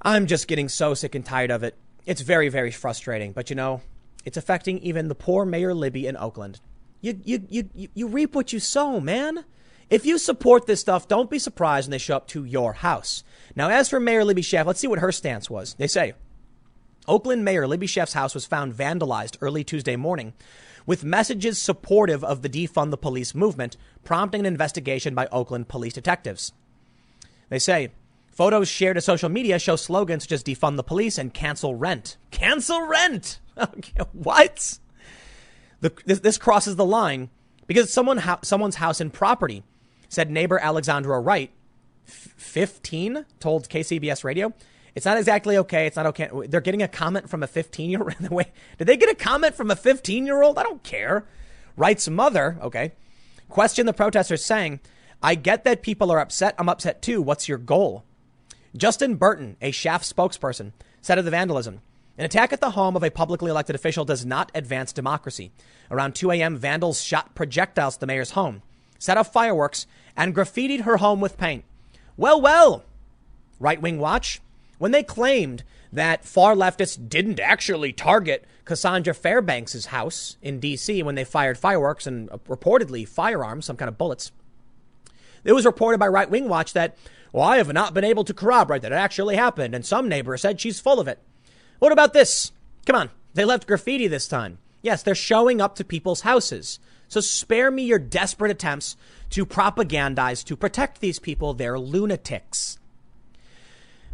I'm just getting so sick and tired of it. It's very, very frustrating. But you know, it's affecting even the poor Mayor Libby in Oakland. You, you, you, you reap what you sow, man. If you support this stuff, don't be surprised when they show up to your house. Now, as for Mayor Libby Schaaf, let's see what her stance was. They say, Oakland Mayor Libby Schaaf's house was found vandalized early Tuesday morning with messages supportive of the defund the police movement, prompting an investigation by Oakland police detectives. They say photos shared to social media show slogans such as defund the police and cancel rent. Cancel rent! what? The, this, this, crosses the line because someone someone's house and property, said neighbor Alexandra Wright, 15, told KCBS Radio. It's not exactly okay. It's not okay. They're getting a comment from a 15 year old. Wait, did they get a comment from a 15 year old? I don't care. Wright's mother, okay, questioned the protesters, saying, I get that people are upset. I'm upset too. What's your goal? Justin Berton, a Schaaf spokesperson, said of the vandalism, an attack at the home of a publicly elected official does not advance democracy. Around 2 a.m., vandals shot projectiles at the mayor's home, set off fireworks, and graffitied her home with paint. Well, well, Right Wing Watch when they claimed that far leftists didn't actually target Cassandra Fairbanks' house in D.C. when they fired fireworks and uh, reportedly firearms, some kind of bullets. It was reported by Right Wing Watch that, well, I have not been able to corroborate that it actually happened, and some neighbor said she's full of it. What about this? Come on, they left graffiti this time. Yes, they're showing up to people's houses. So spare me your desperate attempts to propagandize to protect these people. They're lunatics.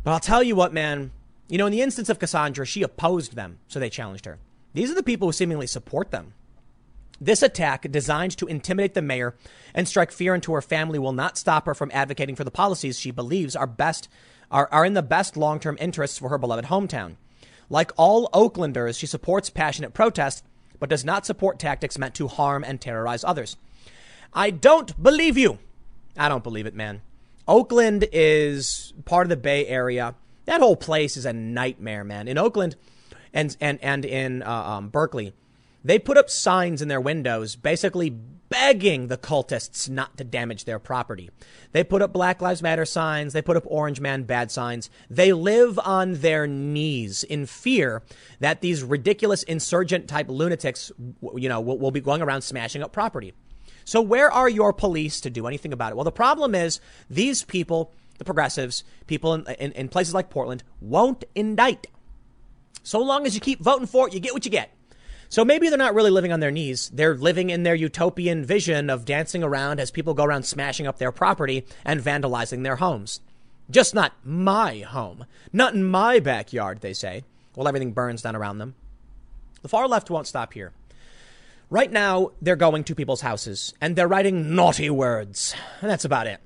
But I'll tell you what, man. You know, in the instance of Cassandra, she opposed them, so they challenged her. These are the people who seemingly support them. This attack, designed to intimidate the mayor and strike fear into her family, will not stop her from advocating for the policies she believes are best are, are in the best long-term interests for her beloved hometown. Like all Oaklanders, she supports passionate protest, but does not support tactics meant to harm and terrorize others. I don't believe you. I don't believe it, man. Oakland is part of the Bay Area. That whole place is a nightmare, man. In Oakland and and and in uh, um, Berkeley, they put up signs in their windows, basically begging the cultists not to damage their property. They put up Black Lives Matter signs. They put up Orange Man bad signs. They live on their knees in fear that these ridiculous insurgent type lunatics, you know, will, will be going around smashing up property. So where are your police to do anything about it? Well, the problem is these people the progressives, people in, in, in places like Portland won't indict. So long as you keep voting for it, you get what you get. So maybe they're not really living on their knees. They're living in their utopian vision of dancing around as people go around smashing up their property and vandalizing their homes. Just not my home. Not in my backyard, they say. Well, everything burns down around them. The far left won't stop here. Right now, they're going to people's houses and they're writing naughty words. And that's about it.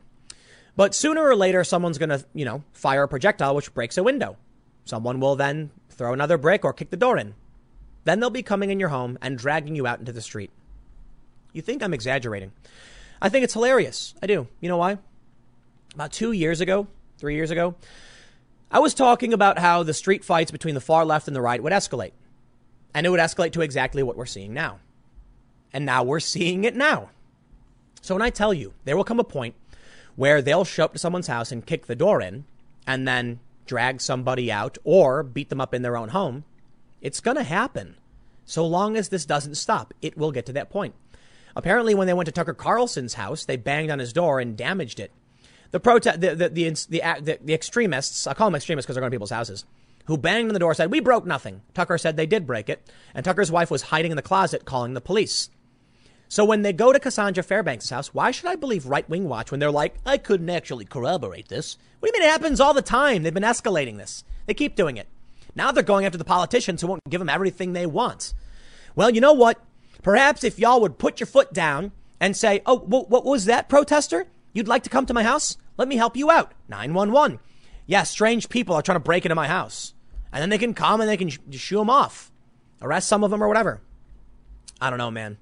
But sooner or later, someone's going to, you know, fire a projectile which breaks a window. Someone will then throw another brick or kick the door in. Then they'll be coming in your home and dragging you out into the street. You think I'm exaggerating. I think it's hilarious. I do. You know why? About two years ago, three years ago, I was talking about how the street fights between the far left and the right would escalate. And it would escalate to exactly what we're seeing now. And now we're seeing it now. So when I tell you, there will come a point where they'll show up to someone's house and kick the door in and then drag somebody out or beat them up in their own home. It's going to happen. So long as this doesn't stop, it will get to that point. Apparently, when they went to Tucker Carlson's house, they banged on his door and damaged it. The protest, the the, the the, the, extremists, I call them extremists because they're going to people's houses, who banged on the door said, We broke nothing. Tucker said they did break it. And Tucker's wife was hiding in the closet calling the police. So when they go to Cassandra Fairbanks' house, why should I believe Right Wing Watch when they're like, I couldn't actually corroborate this? What do you mean it happens all the time? They've been escalating this. They keep doing it. Now they're going after the politicians who won't give them everything they want. Well, you know what? Perhaps if y'all would put your foot down and say, oh, what was that, protester? You'd like to come to my house? Let me help you out. 911. Yeah, strange people are trying to break into my house. And then they can come and they can shoo them off, arrest some of them or whatever. I don't know, man.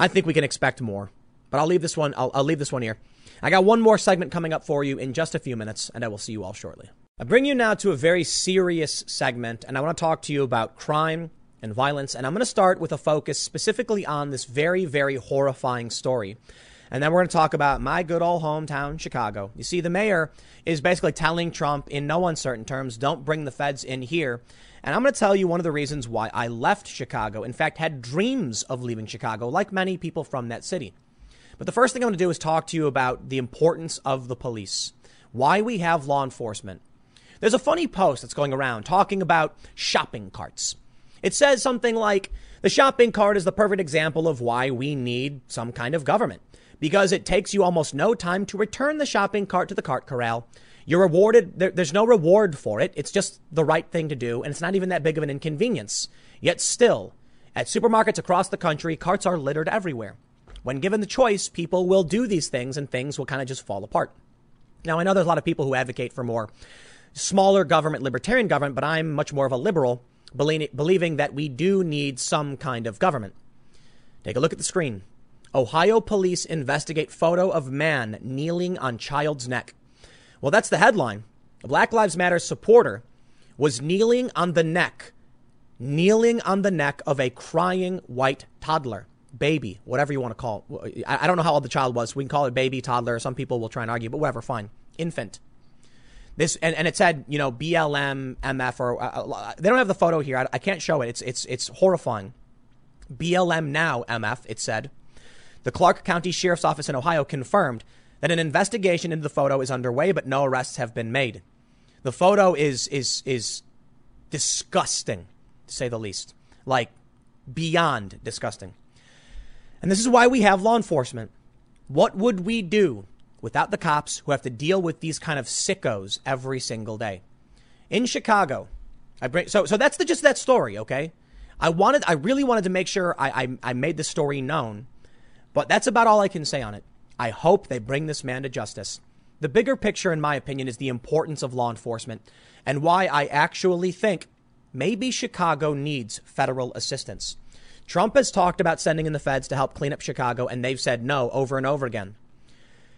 I think we can expect more. But I'll leave this one. I'll, I'll leave this one here. I got one more segment coming up for you in just a few minutes, and I will see you all shortly. I bring you now to a very serious segment, and I want to talk to you about crime and violence. And I'm going to start with a focus specifically on this very, very horrifying story. And then we're going to talk about my good old hometown, Chicago. You see, the mayor is basically telling Trump in no uncertain terms, don't bring the feds in here. And I'm going to tell you one of the reasons why I left Chicago. In fact, had dreams of leaving Chicago, like many people from that city. But the first thing I'm going to do is talk to you about the importance of the police, why we have law enforcement, there's a funny post that's going around talking about shopping carts. It says something like the shopping cart is the perfect example of why we need some kind of government because it takes you almost no time to return the shopping cart to the cart corral. You're rewarded, there, there's no reward for it. It's just the right thing to do, and it's not even that big of an inconvenience. Yet still, at supermarkets across the country, carts are littered everywhere. When given the choice, people will do these things and things will kind of just fall apart. Now, I know there's a lot of people who advocate for more smaller government, libertarian government, but I'm much more of a liberal, believing that we do need some kind of government. Take a look at the screen. Ohio police investigate photo of man kneeling on child's neck. Well, that's the headline. A Black Lives Matter supporter was kneeling on the neck, kneeling on the neck of a crying white toddler, baby, whatever you want to call it. I don't know how old the child was. We can call it baby, toddler. Some people will try and argue, but whatever, fine. Infant. This and, and it said you know BLM MF or uh, uh, they don't have the photo here. I, I can't show it. It's it's it's horrifying. BLM now MF. It said the Clark County Sheriff's Office in Ohio confirmed that an investigation into the photo is underway, but no arrests have been made. The photo is is is disgusting, to say the least. Like beyond disgusting. And this is why we have law enforcement. What would we do without the cops who have to deal with these kind of sickos every single day. In Chicago, I bring so so that's the just that story, okay? I wanted I really wanted to make sure I, I, I made the story known, but that's about all I can say on it. I hope they bring this man to justice. The bigger picture, in my opinion, is the importance of law enforcement and why I actually think maybe Chicago needs federal assistance. Trump has talked about sending in the feds to help clean up Chicago, and they've said no over and over again.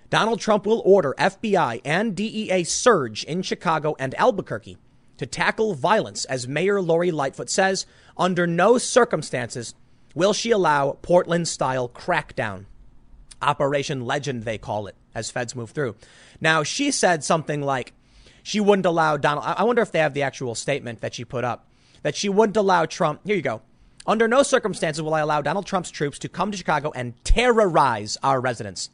Donald Trump will order FBI and DEA surge in Chicago and Albuquerque to tackle violence, as Mayor Lori Lightfoot says, under no circumstances will she allow Portland style crackdown. Operation Legend, they call it, as feds move through. Now, she said something like she wouldn't allow Donald. I wonder if they have the actual statement that she put up that she wouldn't allow Trump. Here you go. Under no circumstances will I allow Donald Trump's troops to come to Chicago and terrorize our residents.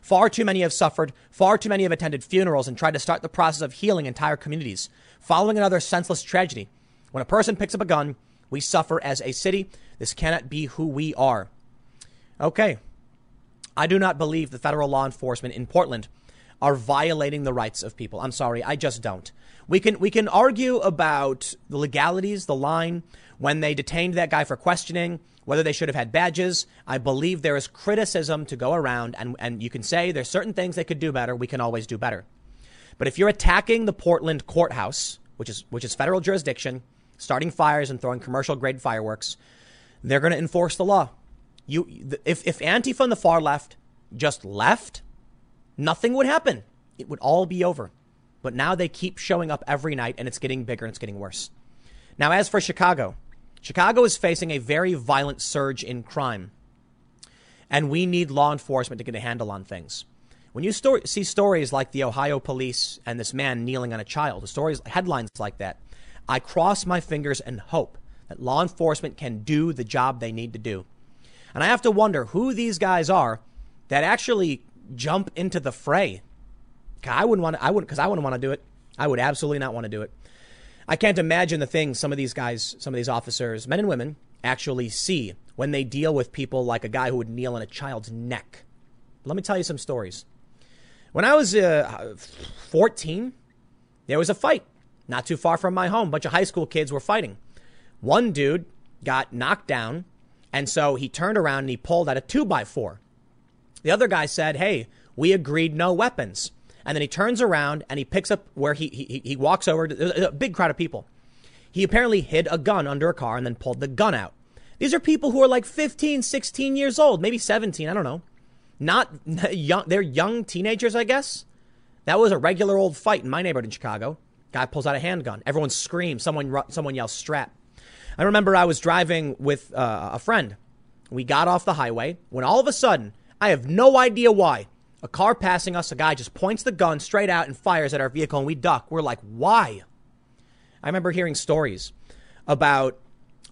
Far too many have suffered. Far too many have attended funerals and tried to start the process of healing entire communities. Following another senseless tragedy. When a person picks up a gun, we suffer as a city. This cannot be who we are. Okay. I do not believe the federal law enforcement in Portland are violating the rights of people. I'm sorry, I just don't. We can we can argue about the legalities, the line when they detained that guy for questioning, whether they should have had badges. I believe there is criticism to go around and, and you can say there's certain things they could do better. We can always do better. But if you're attacking the Portland courthouse, which is which is federal jurisdiction, starting fires and throwing commercial grade fireworks, they're going to enforce the law. You, if, if Antifa and the far left just left, nothing would happen. It would all be over. But now they keep showing up every night and it's getting bigger and it's getting worse. Now, as for Chicago, Chicago is facing a very violent surge in crime. And we need law enforcement to get a handle on things. When you sto- see stories like the Ohio police and this man kneeling on a child, the stories, headlines like that, I cross my fingers and hope that law enforcement can do the job they need to do. And I have to wonder who these guys are that actually jump into the fray. I wouldn't want to, I wouldn't, because I wouldn't want to do it. I would absolutely not want to do it. I can't imagine the things some of these guys, some of these officers, men and women, actually see when they deal with people like a guy who would kneel on a child's neck. Let me tell you some stories. When I was uh, 14, there was a fight not too far from my home. A bunch of high school kids were fighting. One dude got knocked down, and so he turned around and he pulled out a two by four. The other guy said, Hey, we agreed no weapons. And then he turns around and he picks up where he, he, he walks over to a big crowd of people. He apparently hid a gun under a car and then pulled the gun out. These are people who are like 15, 16 years old, maybe 17, I don't know. Not young, they're young teenagers, I guess. That was a regular old fight in my neighborhood in Chicago. Guy pulls out a handgun. Everyone screams. Someone, someone yells strap. I remember I was driving with uh, a friend. We got off the highway when all of a sudden, I have no idea why, a car passing us, a guy just points the gun straight out and fires at our vehicle and we duck. We're like, why? I remember hearing stories about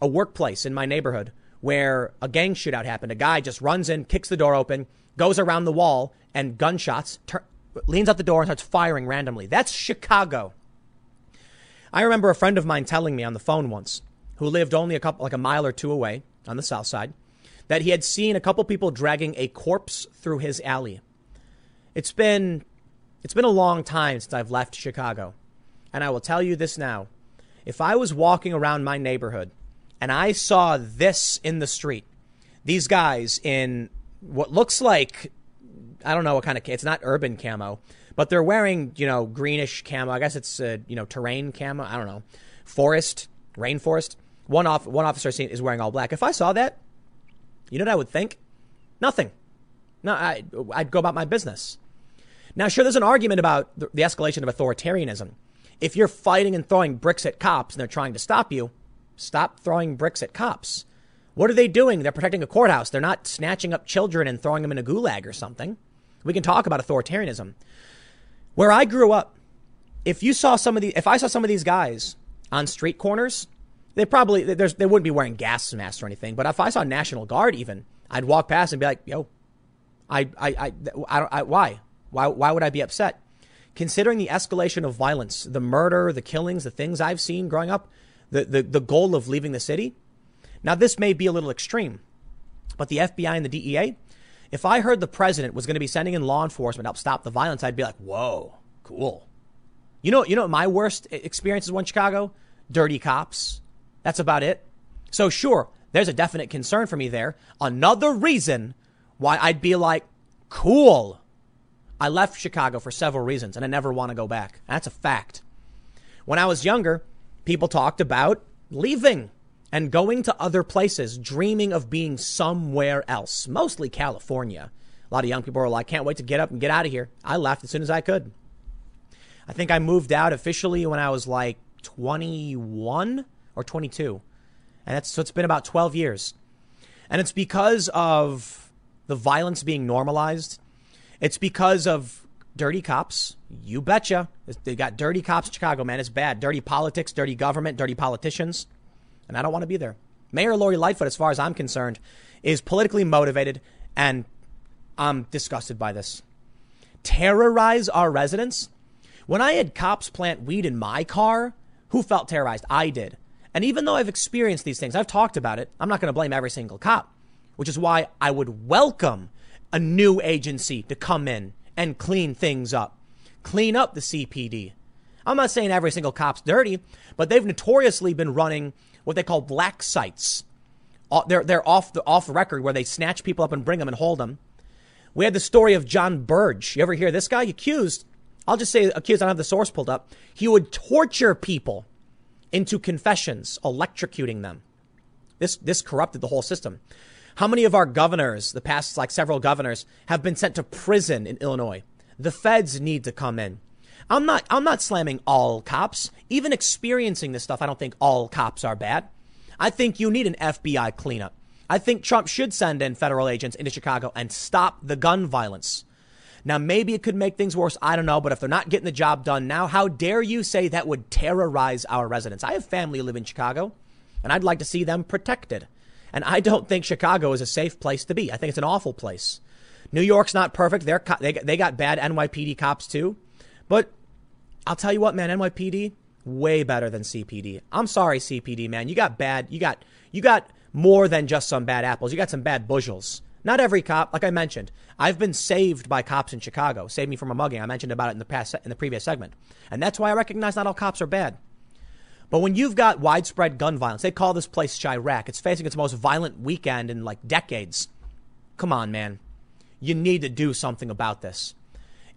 a workplace in my neighborhood where a gang shootout happened. A guy just runs in, kicks the door open, goes around the wall, and gunshots, tur- leans out the door and starts firing randomly. That's Chicago. I remember a friend of mine telling me on the phone once, who lived only a couple, like a mile or two away on the south side, that he had seen a couple people dragging a corpse through his alley. It's been, it's been a long time since I've left Chicago. And I will tell you this now. If I was walking around my neighborhood and I saw this in the street, these guys in what looks like, I don't know what kind of, it's not urban camo, but they're wearing, you know, greenish camo. I guess it's, uh, you know, terrain camo. I don't know. Forest, rainforest. One, off, one officer is wearing all black. If I saw that, you know what I would think? Nothing. No, I, I'd go about my business. Now, sure, there's an argument about the, the escalation of authoritarianism. If you're fighting and throwing bricks at cops and they're trying to stop you, stop throwing bricks at cops. What are they doing? They're protecting a courthouse. They're not snatching up children and throwing them in a gulag or something. We can talk about authoritarianism. Where I grew up, if you saw some of the, if I saw some of these guys on street corners, they probably there's they wouldn't be wearing gas masks or anything. But if I saw National Guard, even I'd walk past and be like, "Yo, I I I, I, I why why why would I be upset?" Considering the escalation of violence, the murder, the killings, the things I've seen growing up, the, the, the goal of leaving the city. Now, this may be a little extreme, but the FBI and the DEA, if I heard the president was going to be sending in law enforcement to help stop the violence, I'd be like, whoa, cool. You know, you know, my worst experiences in Chicago, dirty cops. That's about it. So sure, there's a definite concern for me there. Another reason why I'd be like, cool. I left Chicago for several reasons and I never want to go back. That's a fact. When I was younger, people talked about leaving and going to other places, dreaming of being somewhere else, mostly California. A lot of young people were like, can't wait to get up and get out of here. I left as soon as I could. I think I moved out officially when I was like 21 or 22. And that's, so it's been about 12 years. And it's because of the violence being normalized. It's because of dirty cops. You betcha. They got dirty cops in Chicago, man. It's bad. Dirty politics, dirty government, dirty politicians and I don't want to be there. Mayor Lori Lightfoot, as far as I'm concerned, is politically motivated, and I'm disgusted by this. terrorize our residents. When I had cops plant weed in my car, who felt terrorized? I did. And even though I've experienced these things, I've talked about it, I'm not going to blame every single cop, which is why I would welcome a new agency to come in and clean things up, clean up the CPD. I'm not saying every single cop's dirty, but they've notoriously been running what they call black sites. Uh, they're, they're off the off record where they snatch people up and bring them and hold them. We had the story of John Burge. You ever hear this guy? Accused, I'll just say accused, I don't have the source pulled up. He would torture people into confessions, electrocuting them. This, this corrupted the whole system. How many of our governors, the past like several governors, have been sent to prison in Illinois? The feds need to come in. I'm not, I'm not slamming all cops. Even experiencing this stuff, I don't think all cops are bad. I think you need an FBI cleanup. I think Trump should send in federal agents into Chicago and stop the gun violence. Now, maybe it could make things worse. I don't know. But if they're not getting the job done now, how dare you say that would terrorize our residents? I have family who live in Chicago, and I'd like to see them protected. And I don't think Chicago is a safe place to be. I think it's an awful place. New York's not perfect. They're, they, they got bad NYPD cops too. But I'll tell you what, man, NYPD, way better than CPD. I'm sorry, CPD, man. You got bad, you got, you got more than just some bad apples. You got some bad bushels. Not every cop, like I mentioned, I've been saved by cops in Chicago, saved me from a mugging. I mentioned about it in the past, in the previous segment. And that's why I recognize not all cops are bad. But when you've got widespread gun violence, they call this place Chiraq. It's facing its most violent weekend in like decades. Come on, man. You need to do something about this.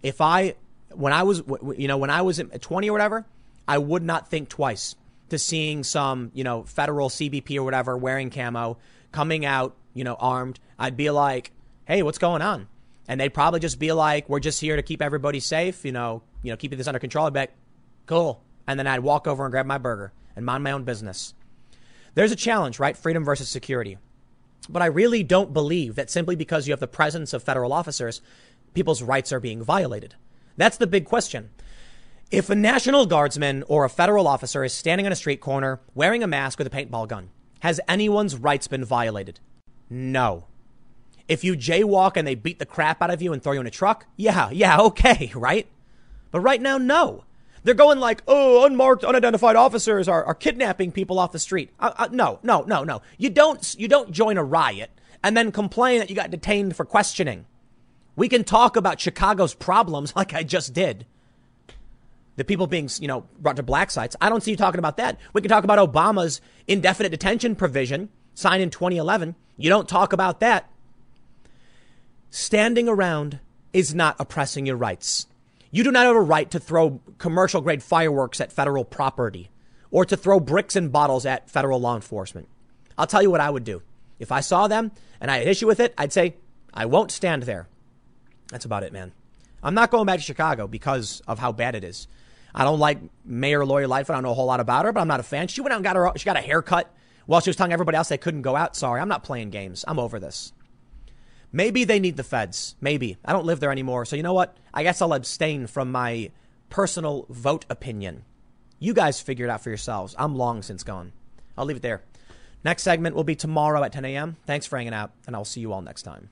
If I, when I was, you know, when I was 20 or whatever, I would not think twice to seeing some, you know, federal CBP or whatever wearing camo coming out you know, armed, I'd be like, hey, what's going on? And they'd probably just be like, we're just here to keep everybody safe, you know, you know, keeping this under control. I'd be like, cool. And then I'd walk over and grab my burger and mind my own business. There's a challenge, right? Freedom versus security. But I really don't believe that simply because you have the presence of federal officers, people's rights are being violated. That's the big question. If a National Guardsman or a federal officer is standing on a street corner wearing a mask with a paintball gun, has anyone's rights been violated? No. If you jaywalk and they beat the crap out of you and throw you in a truck, yeah, yeah, okay, right? But right now, no. They're going like, oh, unmarked, unidentified officers are, are kidnapping people off the street. Uh, uh, no, no, no, no. You don't, you don't join a riot and then complain that you got detained for questioning. We can talk about Chicago's problems like I just did. The people being, you know, brought to black sites. I don't see you talking about that. We can talk about Obama's indefinite detention provision signed in 2011 you don't talk about that. Standing around is not oppressing your rights. You do not have a right to throw commercial grade fireworks at federal property or to throw bricks and bottles at federal law enforcement. I'll tell you what I would do. If I saw them and I had issue with it, I'd say, I won't stand there. That's about it, man. I'm not going back to Chicago because of how bad it is. I don't like Mayor Lori Lightfoot. I don't know a whole lot about her, but I'm not a fan. She went out and got her, she got a haircut while she was telling everybody else they couldn't go out. Sorry, I'm not playing games. I'm over this. Maybe they need the feds. Maybe. I don't live there anymore. So you know what? I guess I'll abstain from my personal vote opinion. You guys figure it out for yourselves. I'm long since gone. I'll leave it there. Next segment will be tomorrow at 10 a.m. Thanks for hanging out, and I'll see you all next time.